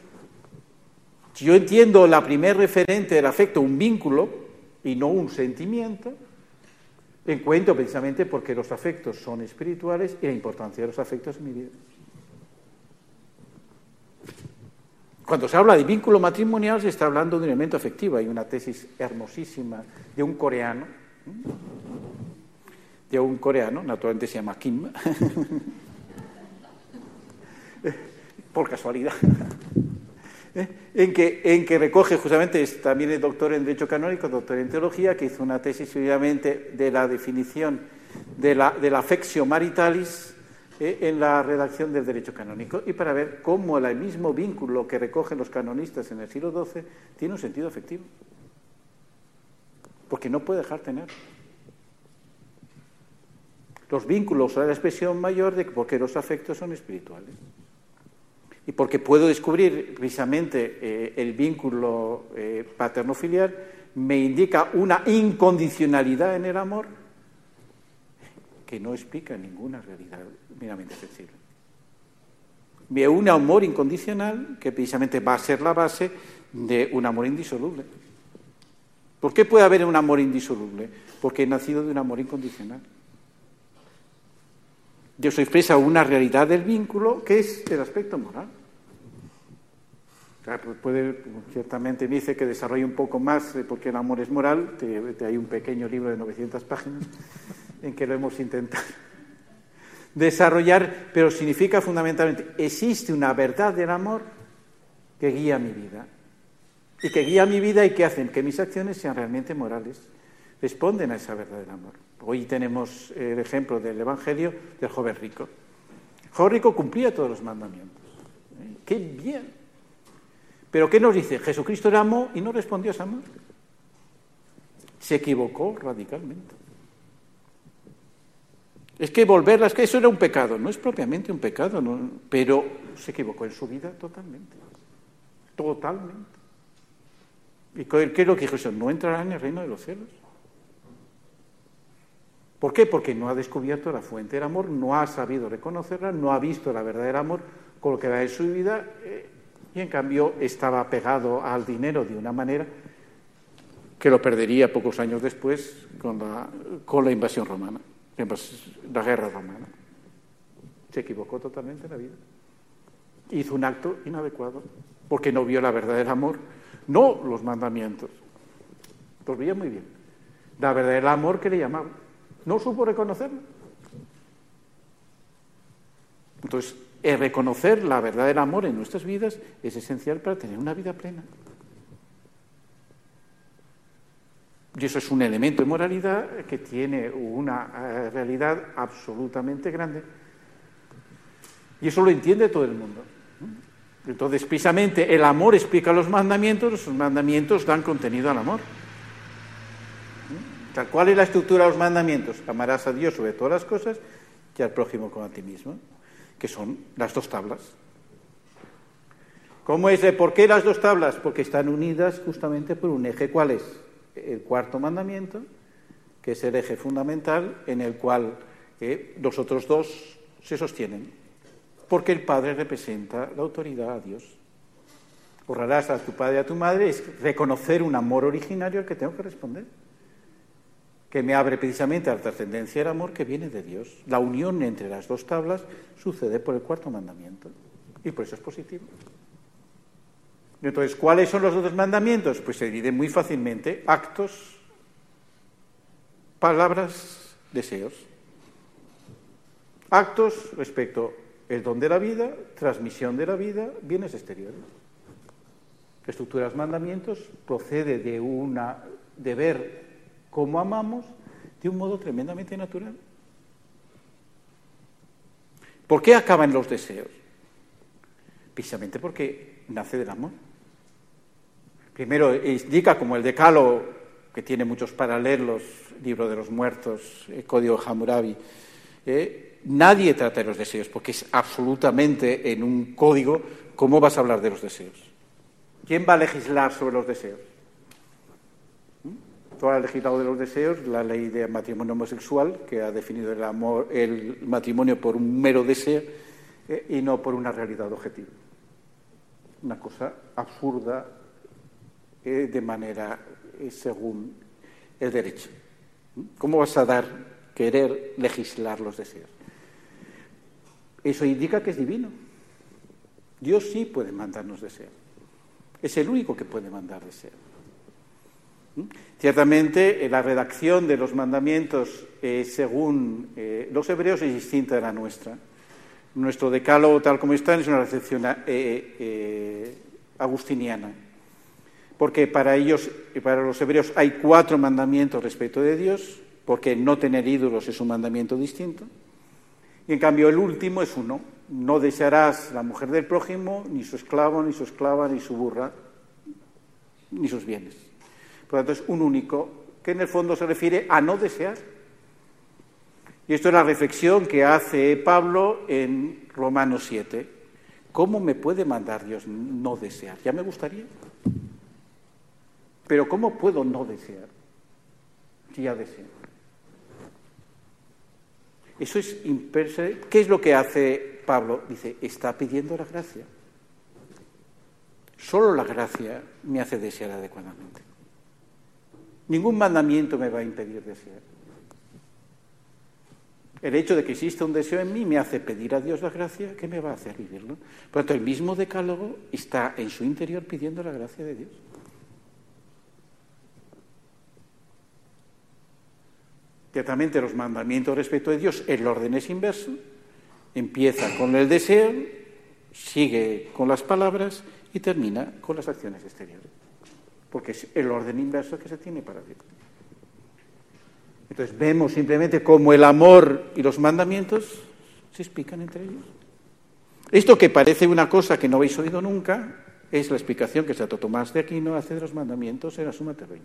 Si yo entiendo la primer referente del afecto, un vínculo y no un sentimiento, encuentro precisamente porque los afectos son espirituales y la importancia de los afectos en mi vida. Cuando se habla de vínculo matrimonial se está hablando de un elemento afectivo. Hay una tesis hermosísima de un coreano, de un coreano, naturalmente se llama Kim, [laughs] por casualidad. ¿Eh? en, que, recoge justamente, es también el doctor en Derecho Canónico, doctor en Teología, que hizo una tesis obviamente de la definición de la, de maritalis ¿eh? en la redacción del Derecho Canónico y para ver cómo el mismo vínculo que recogen los canonistas en el siglo XII tiene un sentido afectivo. Porque no puede dejar tener. Los vínculos son la expresión mayor de porque los afectos son espirituales y porque puedo descubrir precisamente eh, el vínculo eh, paterno-filial, me indica una incondicionalidad en el amor que no explica ninguna realidad meramente sensible. Ve un amor incondicional que precisamente va a ser la base de un amor indisoluble. ¿Por qué puede haber un amor indisoluble? Porque he nacido de un amor incondicional. Dios expresa una realidad del vínculo que es el aspecto moral. Pues puede, ciertamente dice que desarrolle un poco más porque el amor es moral. hay un pequeño libro de 900 páginas [laughs] en que lo hemos intentado [laughs] desarrollar, pero significa fundamentalmente, existe una verdad del amor que guía mi vida. Y que guía mi vida y que hacen que mis acciones sean realmente morales. Responden a esa verdad del amor. Hoy tenemos el ejemplo del Evangelio del joven rico. El joven rico cumplía todos los mandamientos. ¿Eh? ¡Qué bien! Pero ¿qué nos dice? Jesucristo era amor y no respondió a esa amor. Se equivocó radicalmente. Es que volverlas, que eso era un pecado. No es propiamente un pecado, pero se equivocó en su vida totalmente. Totalmente. ¿Y qué es lo que dijo No entrará en el reino de los cielos. ¿Por qué? Porque no ha descubierto la fuente del amor, no ha sabido reconocerla, no ha visto la verdad del amor con lo que va en su vida eh, y en cambio estaba pegado al dinero de una manera que lo perdería pocos años después con la, invasión romana, la guerra romana. Se equivocó totalmente en la vida. Hizo un acto inadecuado porque no vio la verdad del amor, no los mandamientos. Los veía muy bien. La verdad del amor que le llamaba. No supo reconocerlo. Entonces, el reconocer la verdad del amor en nuestras vidas es esencial para tener una vida plena. Y eso es un elemento de moralidad que tiene una eh, realidad absolutamente grande. Y eso lo entiende todo el mundo. Entonces, precisamente, el amor explica los mandamientos, los mandamientos dan contenido al amor. ¿Cuál es la estructura de los mandamientos? Amarás a Dios sobre todas las cosas y al prójimo como a ti mismo que son las dos tablas. ¿Cómo es? ¿Por qué las dos tablas? Porque están unidas justamente por un eje. ¿Cuál es? El cuarto mandamiento, que es el eje fundamental en el cual eh, los otros dos se sostienen. Porque el padre representa la autoridad a Dios. Honrarás a tu padre y a tu madre es reconocer un amor originario al que tengo que responder que me abre precisamente a la trascendencia del amor que viene de Dios. La unión entre las dos tablas sucede por el cuarto mandamiento y por eso es positivo. Entonces, ¿cuáles son los otros mandamientos? Pues se dividen muy fácilmente actos, palabras, deseos. Actos respecto el don de la vida, transmisión de la vida, bienes exteriores. Estructuras mandamientos procede de una deber como amamos de un modo tremendamente natural. ¿Por qué acaban los deseos? Precisamente porque nace del amor. Primero indica como el decalo, que tiene muchos paralelos, libro de los muertos, código Hammurabi, eh, nadie trata de los deseos, porque es absolutamente en un código cómo vas a hablar de los deseos. ¿Quién va a legislar sobre los deseos? El legislado de los deseos, la ley de matrimonio homosexual, que ha definido el matrimonio por un mero deseo eh, y no por una realidad objetiva. Una cosa absurda eh, de manera eh, según el derecho. ¿Cómo vas a dar, querer legislar los deseos? Eso indica que es divino. Dios sí puede mandarnos deseos. Es el único que puede mandar deseos. Ciertamente, eh, la redacción de los mandamientos eh, según eh, los hebreos es distinta de la nuestra. Nuestro decálogo, tal como está, es una recepción agustiniana. Porque para ellos, para los hebreos, hay cuatro mandamientos respecto de Dios, porque no tener ídolos es un mandamiento distinto. Y en cambio, el último es uno: no desearás la mujer del prójimo, ni su esclavo, ni su esclava, ni su burra, ni sus bienes. Por lo tanto, es un único que en el fondo se refiere a no desear. Y esto es la reflexión que hace Pablo en Romanos 7. ¿Cómo me puede mandar Dios no desear? Ya me gustaría. Pero ¿cómo puedo no desear? Si ya deseo. Eso es ¿Qué es lo que hace Pablo? Dice, está pidiendo la gracia. Solo la gracia me hace desear adecuadamente. Ningún mandamiento me va a impedir desear. El hecho de que exista un deseo en mí me hace pedir a Dios la gracia ¿qué me va a hacer vivirlo. Por lo tanto, el mismo decálogo está en su interior pidiendo la gracia de Dios. Ciertamente los mandamientos respecto de Dios, el orden es inverso. Empieza con el deseo, sigue con las palabras y termina con las acciones exteriores. Porque es el orden inverso que se tiene para Dios. Entonces vemos simplemente cómo el amor y los mandamientos se explican entre ellos. Esto que parece una cosa que no habéis oído nunca es la explicación que Santo Tomás de Aquino hace de los mandamientos en la Suma Terrella.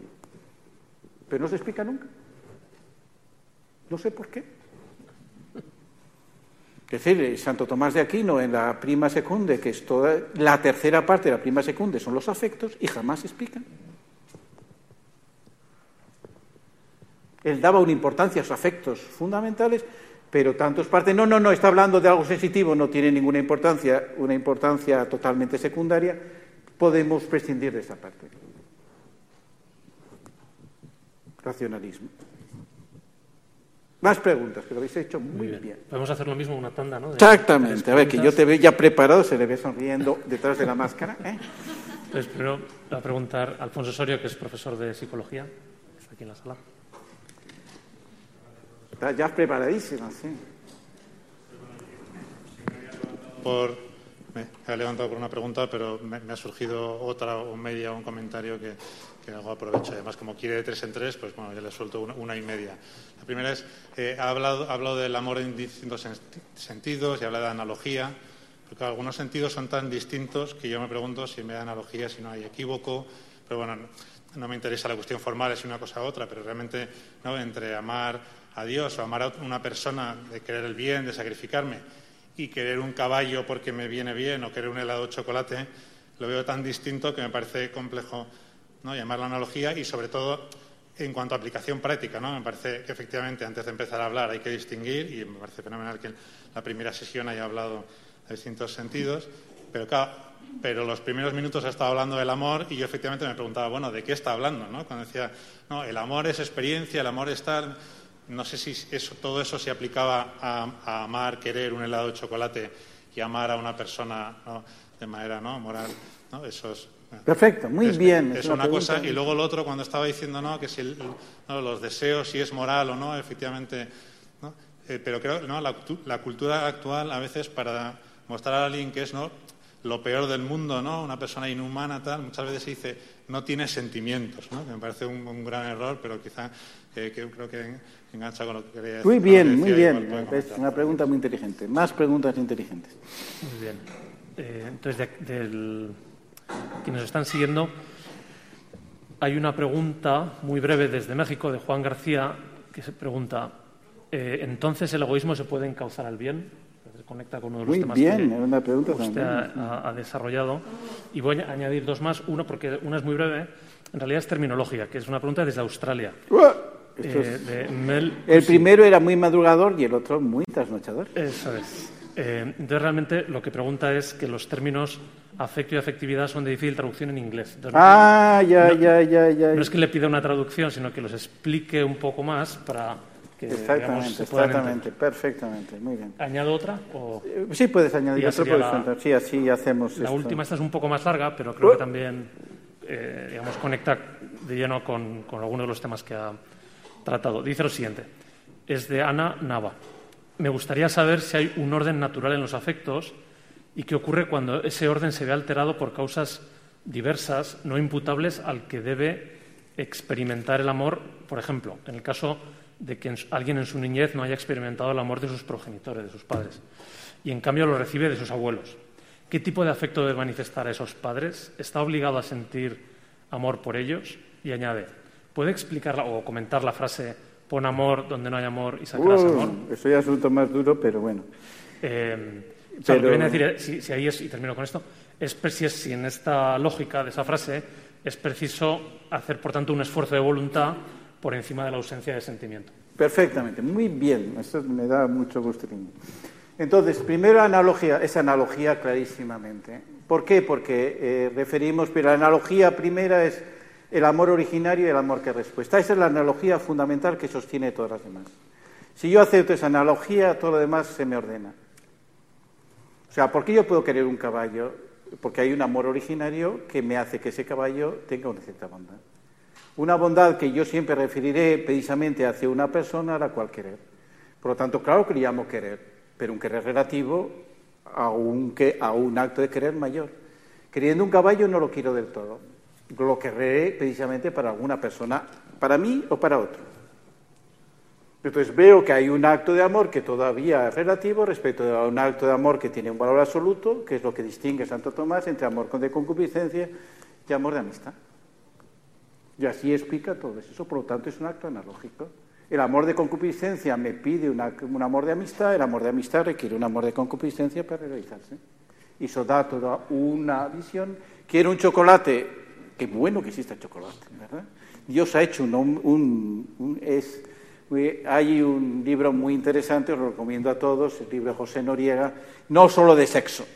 Pero no se explica nunca. No sé por qué. Es decir, Santo Tomás de Aquino en la prima secunde, que es toda la tercera parte de la prima secunde, son los afectos y jamás se explican. Él daba una importancia a los afectos fundamentales, pero tantos partes, no, no, no, está hablando de algo sensitivo, no tiene ninguna importancia, una importancia totalmente secundaria, podemos prescindir de esa parte. Racionalismo. Más preguntas, que lo habéis hecho muy, bien. Podemos hacer lo mismo una tanda, ¿no? Exactamente. A ver, que yo te veo ya preparado, se le ve sonriendo detrás de la máscara. ¿eh? Entonces, primero voy a preguntar a Alfonso Osorio, que es profesor de psicología, está aquí en la sala. Está ya preparadísimo, sí. Por, me he levantado por una pregunta, pero me, ha surgido otra o media o un comentario que, que hago aprovecho. Además, como quiere de tres en tres, pues bueno, ya le suelto una y media. La primera es, eh, ha, hablado, hablado del amor en distintos sentidos y habla de analogía, porque algunos sentidos son tan distintos que yo me pregunto si me da analogía, si no hay equívoco, pero bueno, no, me interesa la cuestión formal, es una cosa u otra, pero realmente ¿no? entre amar a Dios o amar a una persona, de querer el bien, de sacrificarme, y querer un caballo porque me viene bien o querer un helado de chocolate, lo veo tan distinto que me parece complejo ¿no? llamar la analogía y sobre todo en cuanto a aplicación práctica, ¿no? Me parece que efectivamente antes de empezar a hablar hay que distinguir y me parece fenomenal que la primera sesión haya hablado de distintos sentidos, pero claro, los primeros minutos ha estado hablando del amor y yo efectivamente me preguntaba, bueno, ¿de qué está hablando? ¿no? Cuando decía, no, el amor es experiencia, el amor es tal. No sé si eso, todo eso se aplicaba a, amar, querer un helado de chocolate y amar a una persona de manera ¿no? moral. ¿no? Eso es, Perfecto, muy bien. Es, una, cosa. Y luego lo otro, cuando estaba diciendo no, que si los deseos, si es moral o no, efectivamente. Eh, pero creo que la, la, cultura actual, a veces, para mostrar a alguien que es ¿no? lo peor del mundo, ¿no? una persona inhumana, tal, muchas veces se dice no tiene sentimientos, ¿no? que me parece un, gran error, pero quizá eh, que creo que engancha con lo que quería decir. Muy bien, muy bien. Es una pregunta muy inteligente. Más preguntas inteligentes. Muy bien. Eh, entonces, del quienes están siguiendo, hay una pregunta muy breve desde México de Juan García que se pregunta, eh, ¿entonces el egoísmo se puede encauzar al bien? Se conecta con uno de los temas que una pregunta usted ha, desarrollado. Y voy a añadir dos más. Uno, porque una es muy breve, en realidad es terminológica, que es una pregunta desde Australia. Eh, el primero era muy madrugador y el otro muy trasnochador. Eso es. Eh, entonces, realmente lo que pregunta es que los términos afecto y afectividad son de difícil traducción en inglés. ah, ya, ya, ya, ya. No es que le pida una traducción, sino que los explique un poco más para que exactamente, exactamente, perfectamente, muy bien. ¿Añado otra? Eh, sí, puedes añadir otra, sí, así hacemos. La última, esta es un poco más larga, pero creo que también, eh, digamos, conecta de lleno con, con algunos de los temas que ha tratado. Dice lo siguiente: es de Ana Nava. Me gustaría saber si hay un orden natural en los afectos y qué ocurre cuando ese orden se ve alterado por causas diversas, no imputables al que debe experimentar el amor, por ejemplo, en el caso de que alguien en su niñez no haya experimentado el amor de sus progenitores, de sus padres, y en cambio lo recibe de sus abuelos. ¿Qué tipo de afecto debe manifestar a esos padres? ¿Está obligado a sentir amor por ellos? Y añade, ¿puede explicar o comentar la frase pon amor donde no hay amor y sacarás amor. Eso ya es asunto más duro, pero bueno. Eh, lo que viene a decir, si, si, ahí es, y termino con esto, es si, si en esta lógica de esa frase es preciso hacer, por tanto, un esfuerzo de voluntad por encima de la ausencia de sentimiento. Perfectamente, muy bien, eso me da mucho gusto. Entonces, primero analogía, esa analogía clarísimamente. ¿Por qué? Porque eh, referimos, pero la analogía primera es el amor originario y el amor que respuesta. Esa es la analogía fundamental que sostiene todas las demás. Si yo acepto esa analogía, todo lo demás se me ordena. O sea, ¿por qué yo puedo querer un caballo? Porque hay un amor originario que me hace que ese caballo tenga una cierta bondad. Una bondad que yo siempre referiré precisamente hacia una persona a la cual querer. Por lo tanto, claro que le llamo querer, pero un querer relativo a a un acto de querer mayor. Queriendo un caballo no lo quiero del todo. Lo querré precisamente para alguna persona, para mí o para otro. Entonces veo que hay un acto de amor que todavía es relativo respecto a un acto de amor que tiene un valor absoluto, que es lo que distingue Santo Tomás entre amor de concupiscencia y amor de amistad. Y así explica todo eso. Por lo tanto, es un acto analógico. El amor de concupiscencia me pide un amor de amistad, el amor de amistad requiere un amor de concupiscencia para realizarse. Y eso da toda una visión. Quiero un chocolate, qué bueno que exista el chocolate, ¿verdad? Dios ha hecho un, es, hay un libro muy interesante, os lo recomiendo a todos, el libro de José Noriega, no solo de sexo,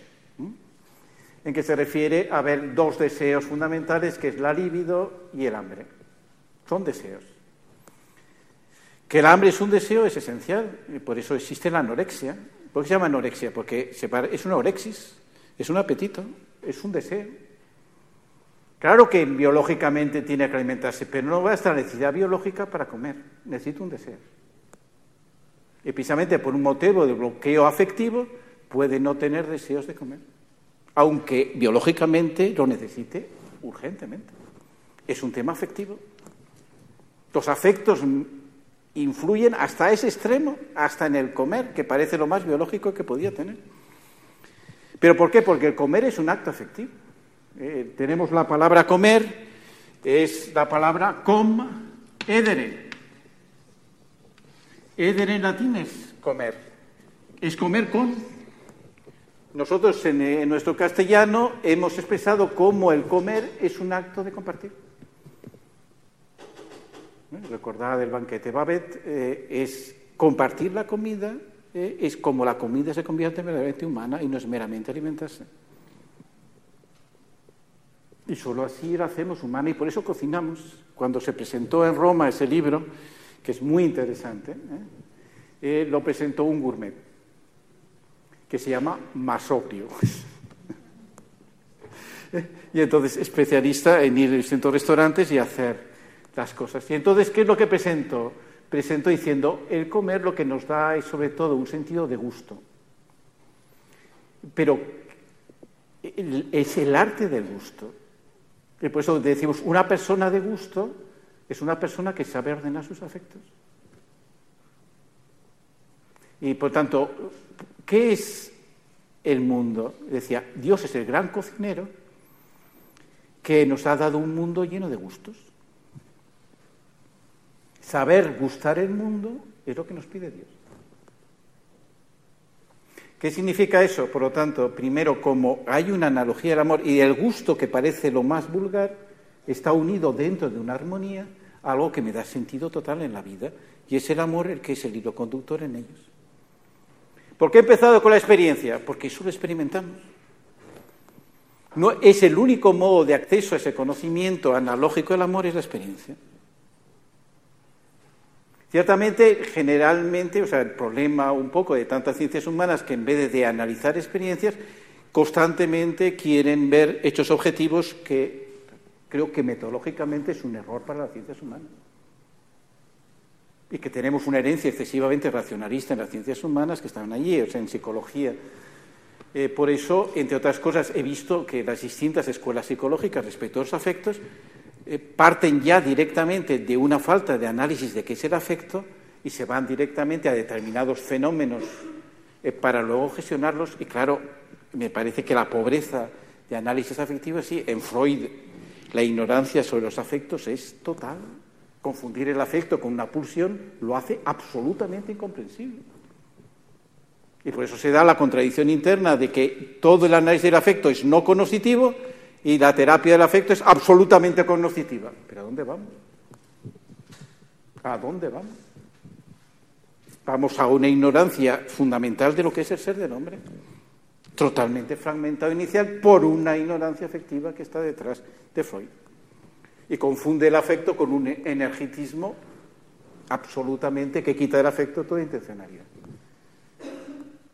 en que se refiere a ver dos deseos fundamentales, que es la libido y el hambre. Son deseos. Que el hambre es un deseo es esencial, y por eso existe la anorexia. ¿Por qué se llama anorexia? Porque es una orexis, es un apetito, es un deseo. Claro que biológicamente tiene que alimentarse, pero no basta la necesidad biológica para comer, necesita un deseo. Y precisamente por un motivo de bloqueo afectivo puede no tener deseos de comer, aunque biológicamente lo necesite urgentemente. Es un tema afectivo. Los afectos influyen hasta ese extremo, hasta en el comer, que parece lo más biológico que podía tener. ¿Pero por qué? Porque el comer es un acto afectivo. Eh, tenemos la palabra comer, es la palabra com edere. Edere en latín es comer. Es comer con. Nosotros en, en nuestro castellano hemos expresado cómo el comer es un acto de compartir. ¿Eh? Recordad el banquete Babet, eh, es compartir la comida, es como la comida se convierte en verdaderamente humana y no es meramente alimentarse. Y solo así la hacemos humana y por eso cocinamos. Cuando se presentó en Roma ese libro, que es muy interesante, ¿eh? Eh, lo presentó un gourmet que se llama Masoprio. [laughs] y entonces especialista en ir a distintos restaurantes y hacer las cosas. Y entonces, ¿qué es lo que presentó? Presentó diciendo, el comer lo que nos da es sobre todo un sentido de gusto. Pero es el arte del gusto. Y por eso decimos, una persona de gusto es una persona que sabe ordenar sus afectos. Y por tanto, ¿qué es el mundo? Decía, Dios es el gran cocinero que nos ha dado un mundo lleno de gustos. Saber gustar el mundo es lo que nos pide Dios. ¿Qué significa eso? Por lo tanto, primero, como hay una analogía del amor y el gusto que parece lo más vulgar, está unido dentro de una armonía algo que me da sentido total en la vida, y es el amor el que es el hilo conductor en ellos. ¿Por qué he empezado con la experiencia? Porque eso lo experimentamos. No, es el único modo de acceso a ese conocimiento analógico del amor, es la experiencia. Ciertamente, generalmente, o sea, el problema un poco de tantas ciencias humanas que en vez de analizar experiencias, constantemente quieren ver hechos objetivos que creo que metodológicamente es un error para las ciencias humanas. Y que tenemos una herencia excesivamente racionalista en las ciencias humanas que están allí, o sea, en psicología. Eh, por eso, entre otras cosas, he visto que las distintas escuelas psicológicas respecto a los afectos eh, parten ya directamente de una falta de análisis de qué es el afecto y se van directamente a determinados fenómenos eh, para luego gestionarlos. Y claro, me parece que la pobreza de análisis afectivo, sí, en Freud la ignorancia sobre los afectos es total. Confundir el afecto con una pulsión lo hace absolutamente incomprensible. Y por eso se da la contradicción interna de que todo el análisis del afecto es no conoscitivo y la terapia del afecto es absolutamente cognoscitiva. ¿Pero a dónde vamos? ¿A dónde vamos? vamos a una ignorancia fundamental de lo que es el ser del hombre, totalmente fragmentado inicial por una ignorancia afectiva que está detrás de Freud. Y confunde el afecto con un energetismo absolutamente que quita del afecto toda intencionalidad.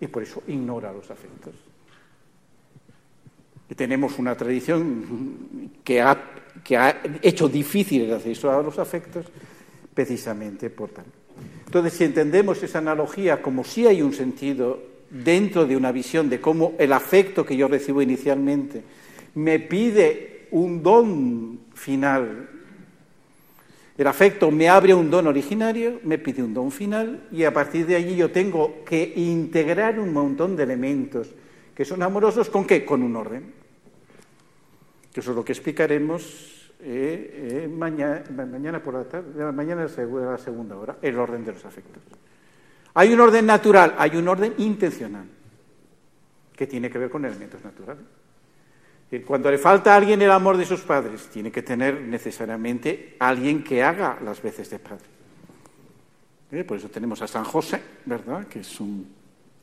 Y por eso ignora los afectos. Tenemos una tradición que ha hecho difícil el acceso a los afectos precisamente por tal. Entonces, si entendemos esa analogía como si hay un sentido dentro de una visión de cómo el afecto que yo recibo inicialmente me pide un don final, el afecto me abre un don originario, me pide un don final y a partir de allí yo tengo que integrar un montón de elementos que son amorosos con qué? Con un orden. Eso es lo que explicaremos eh, eh, mañana, por la tarde, mañana a la segunda hora, el orden de los afectos. Hay un orden natural, hay un orden intencional, que tiene que ver con elementos naturales. Cuando le falta a alguien el amor de sus padres, tiene que tener necesariamente alguien que haga las veces de padre. ¿Eh? Por eso tenemos a San José, ¿verdad? Que es, un,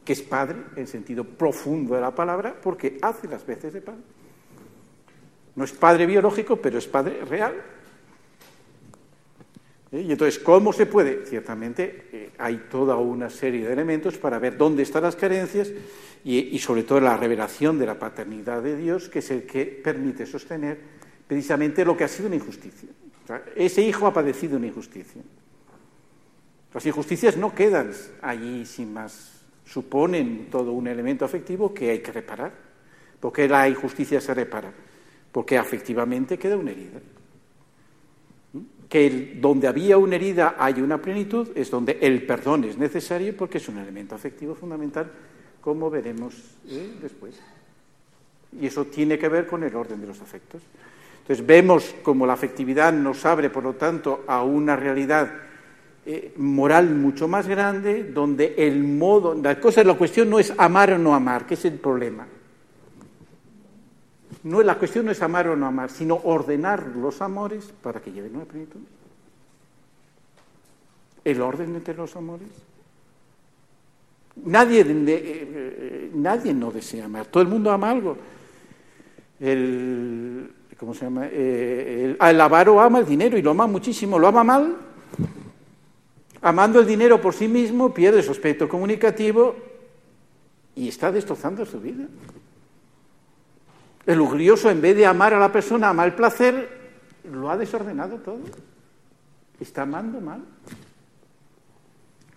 que es padre en sentido profundo de la palabra, porque hace las veces de padre. No es padre biológico, pero es padre real. ¿Eh? Y entonces, ¿cómo se puede? Ciertamente eh, hay toda una serie de elementos para ver dónde están las carencias y, sobre todo la revelación de la paternidad de Dios, que es el que permite sostener precisamente lo que ha sido una injusticia. ese hijo ha padecido una injusticia. Las injusticias no quedan allí sin más, suponen todo un elemento afectivo que hay que reparar, porque la injusticia se repara porque afectivamente queda una herida. Que donde había una herida hay una plenitud, es donde el perdón es necesario porque es un elemento afectivo fundamental, como veremos ¿eh? después. Y eso tiene que ver con el orden de los afectos. Entonces vemos como la afectividad nos abre, por lo tanto, a una realidad eh, moral mucho más grande, donde el modo, la cosa, la cuestión no es amar o no amar, que es el problema no, la cuestión no es amar o no amar, sino ordenar los amores para que lleven una plenitud. El orden entre los amores. Nadie, eh, eh, nadie no desea amar, todo el mundo ama algo. El, ¿Cómo se llama? Eh, el, avaro ama el dinero y lo ama muchísimo, lo ama mal. Amando el dinero por sí mismo, pierde su aspecto comunicativo y está destrozando su vida. El lujurioso, en vez de amar a la persona, ama el placer, lo ha desordenado todo. Está amando mal.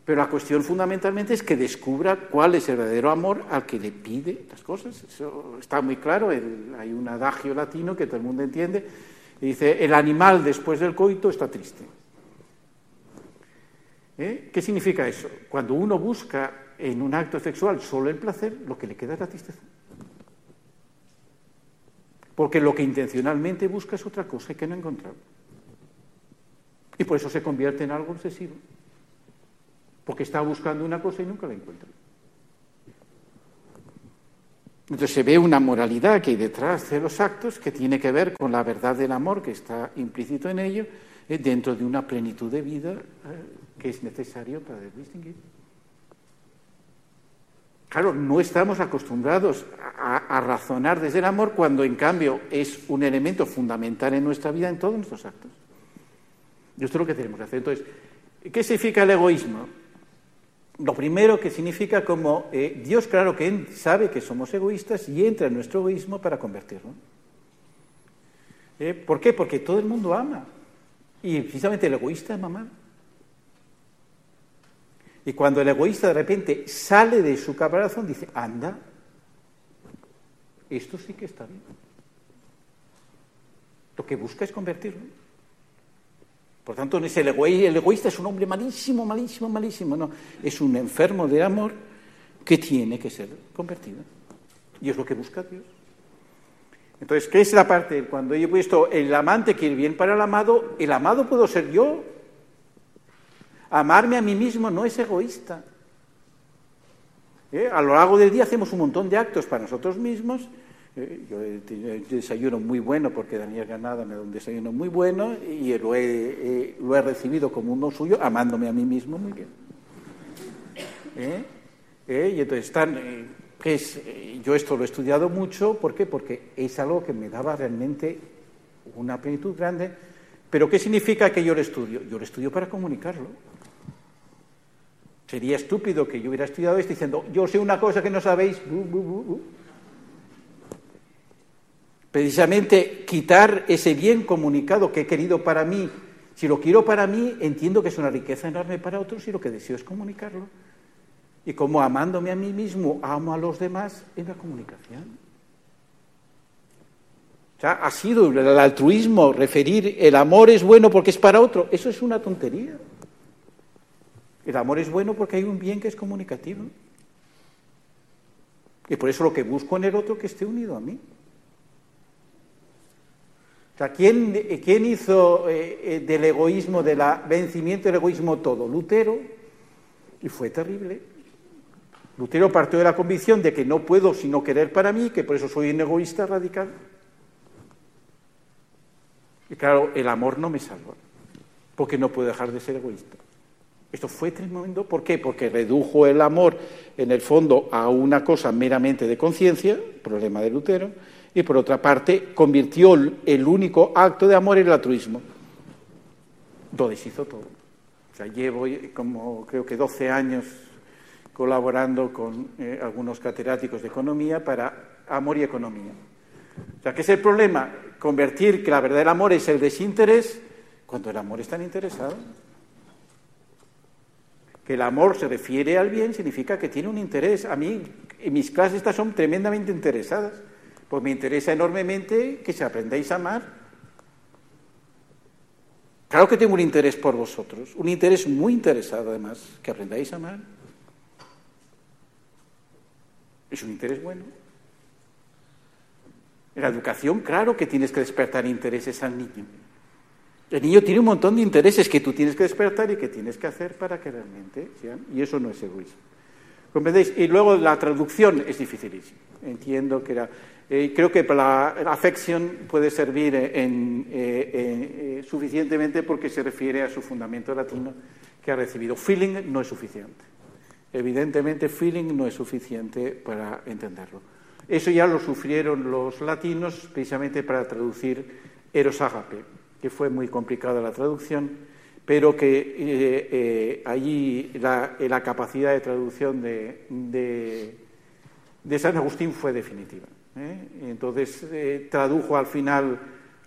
Pero la cuestión fundamentalmente es que descubra cuál es el verdadero amor al que le pide las cosas. Eso está muy claro. hay un adagio latino que todo el mundo entiende. Dice, el animal después del coito está triste. ¿Eh? ¿Qué significa eso? Cuando uno busca en un acto sexual solo el placer, lo que le queda es la tristeza. Porque lo que intencionalmente busca es otra cosa que no ha encontrado. Y por eso se convierte en algo obsesivo. Porque está buscando una cosa y nunca la encuentra. Entonces se ve una moralidad que hay detrás de los actos que tiene que ver con la verdad del amor que está implícito en ello, eh, dentro de una plenitud de vida eh, que es necesario para distinguir. Claro, no estamos acostumbrados a, razonar desde el amor cuando en cambio es un elemento fundamental en nuestra vida, en todos nuestros actos. Y esto es lo que tenemos que hacer. Entonces, ¿qué significa el egoísmo? Lo primero que significa como eh, Dios, claro que sabe que somos egoístas y entra en nuestro egoísmo para convertirlo. ¿Eh? ¿Por qué? Porque todo el mundo ama. Y precisamente el egoísta ama mal. Y cuando el egoísta de repente sale de su caparazón, dice, anda, esto sí que está bien. Lo que busca es convertirlo. Por tanto, no es el, el egoísta es un hombre malísimo, malísimo, malísimo. No, es un enfermo de amor que tiene que ser convertido. Y es lo que busca Dios. Entonces, ¿qué es la parte? Cuando yo he puesto el amante quiere bien para el amado, el amado puedo ser yo, Amarme a mí mismo no es egoísta. ¿Eh? A lo largo del día hacemos un montón de actos para nosotros mismos. ¿Eh? yo un desayuno muy bueno porque Daniel Ganada me da un desayuno muy bueno y lo he, lo he recibido como uno suyo, amándome a mí mismo muy bien. ¿eh? ¿Eh? Y entonces están, eh, eh, yo esto lo he estudiado mucho, ¿por qué? Porque es algo que me daba realmente una plenitud grande. Pero ¿qué significa que yo lo estudio? Yo lo estudio para comunicarlo. Sería estúpido que yo hubiera estudiado esto diciendo, yo sé una cosa que no sabéis. Precisamente quitar ese bien comunicado que he querido para mí. Si lo quiero para mí, entiendo que es una riqueza enorme para otros y lo que deseo es comunicarlo. Y como amándome a mí mismo, amo a los demás en la comunicación. O sea, ha sido el altruismo referir el amor es bueno porque es para otro. Eso es una tontería. El amor es bueno porque hay un bien que es comunicativo. Y por eso lo que busco en el otro que esté unido a mí. O sea, ¿quién, quién hizo eh, eh, del egoísmo, del vencimiento del egoísmo todo? Lutero. Y fue terrible. Lutero partió de la convicción de que no puedo sino querer para mí, que por eso soy un egoísta radical. Y claro, el amor no me salva, porque no puedo dejar de ser egoísta. Esto fue tremendo. ¿Por qué? Porque redujo el amor, en el fondo, a una cosa meramente de conciencia, problema de Lutero, y por otra parte, convirtió el único acto de amor en el altruismo. Lo deshizo todo. O sea, llevo como creo que 12 años colaborando con eh, algunos catedráticos de economía para amor y economía. O sea, ¿qué es el problema? Convertir que la verdad del amor es el desinterés cuando el amor es tan interesado. Que el amor se refiere al bien significa que tiene un interés. A mí, en mis clases estas son tremendamente interesadas. Pues me interesa enormemente que se aprendáis a amar. Claro que tengo un interés por vosotros, un interés muy interesado además, que aprendáis a amar. Es un interés bueno. En la educación, claro que tienes que despertar intereses al niño. El niño tiene un montón de intereses que tú tienes que despertar y que tienes que hacer para que realmente sean. Y eso no es egoísmo. ¿Comprendéis? Y luego la traducción es dificilísima. Entiendo que era. Eh, creo que la, la afección puede servir en, eh, eh, suficientemente porque se refiere a su fundamento latino que ha recibido. Feeling no es suficiente. Evidentemente, feeling no es suficiente para entenderlo. Eso ya lo sufrieron los latinos precisamente para traducir eros agape, que fue muy complicada la traducción, pero que eh, eh, allí la, capacidad de traducción de, San Agustín fue definitiva. ¿eh? Entonces tradujo al final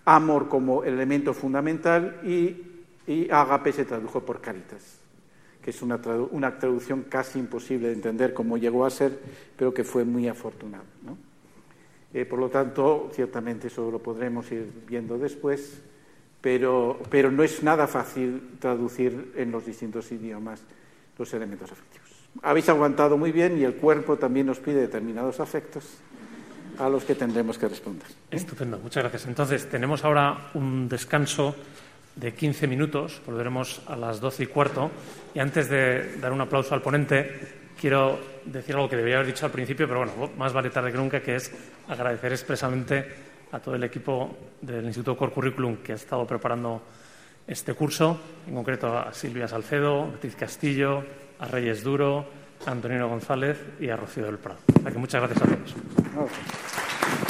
amor como elemento fundamental y, agape se tradujo por caritas que es una, tradu una, traducción casi imposible de entender cómo llegó a ser, pero que fue muy afortunada. por lo tanto, ciertamente eso lo podremos ir viendo después, pero, pero no es nada fácil traducir en los distintos idiomas los elementos afectivos. Habéis aguantado muy bien y el cuerpo también nos pide determinados afectos a los que tendremos que responder. Estupendo, muchas gracias. Entonces, tenemos ahora un descanso de 15 minutos, volveremos a las 12 y cuarto. Y antes de dar un aplauso al ponente, quiero decir algo que debería haber dicho al principio, pero bueno, más vale tarde que nunca, que es agradecer expresamente a todo el equipo del Instituto Core Curriculum que ha estado preparando este curso, en concreto a Silvia Salcedo, Beatriz Castillo, a Reyes Duro, a Antonino González y a Rocío del Prado. Muchas gracias a todos.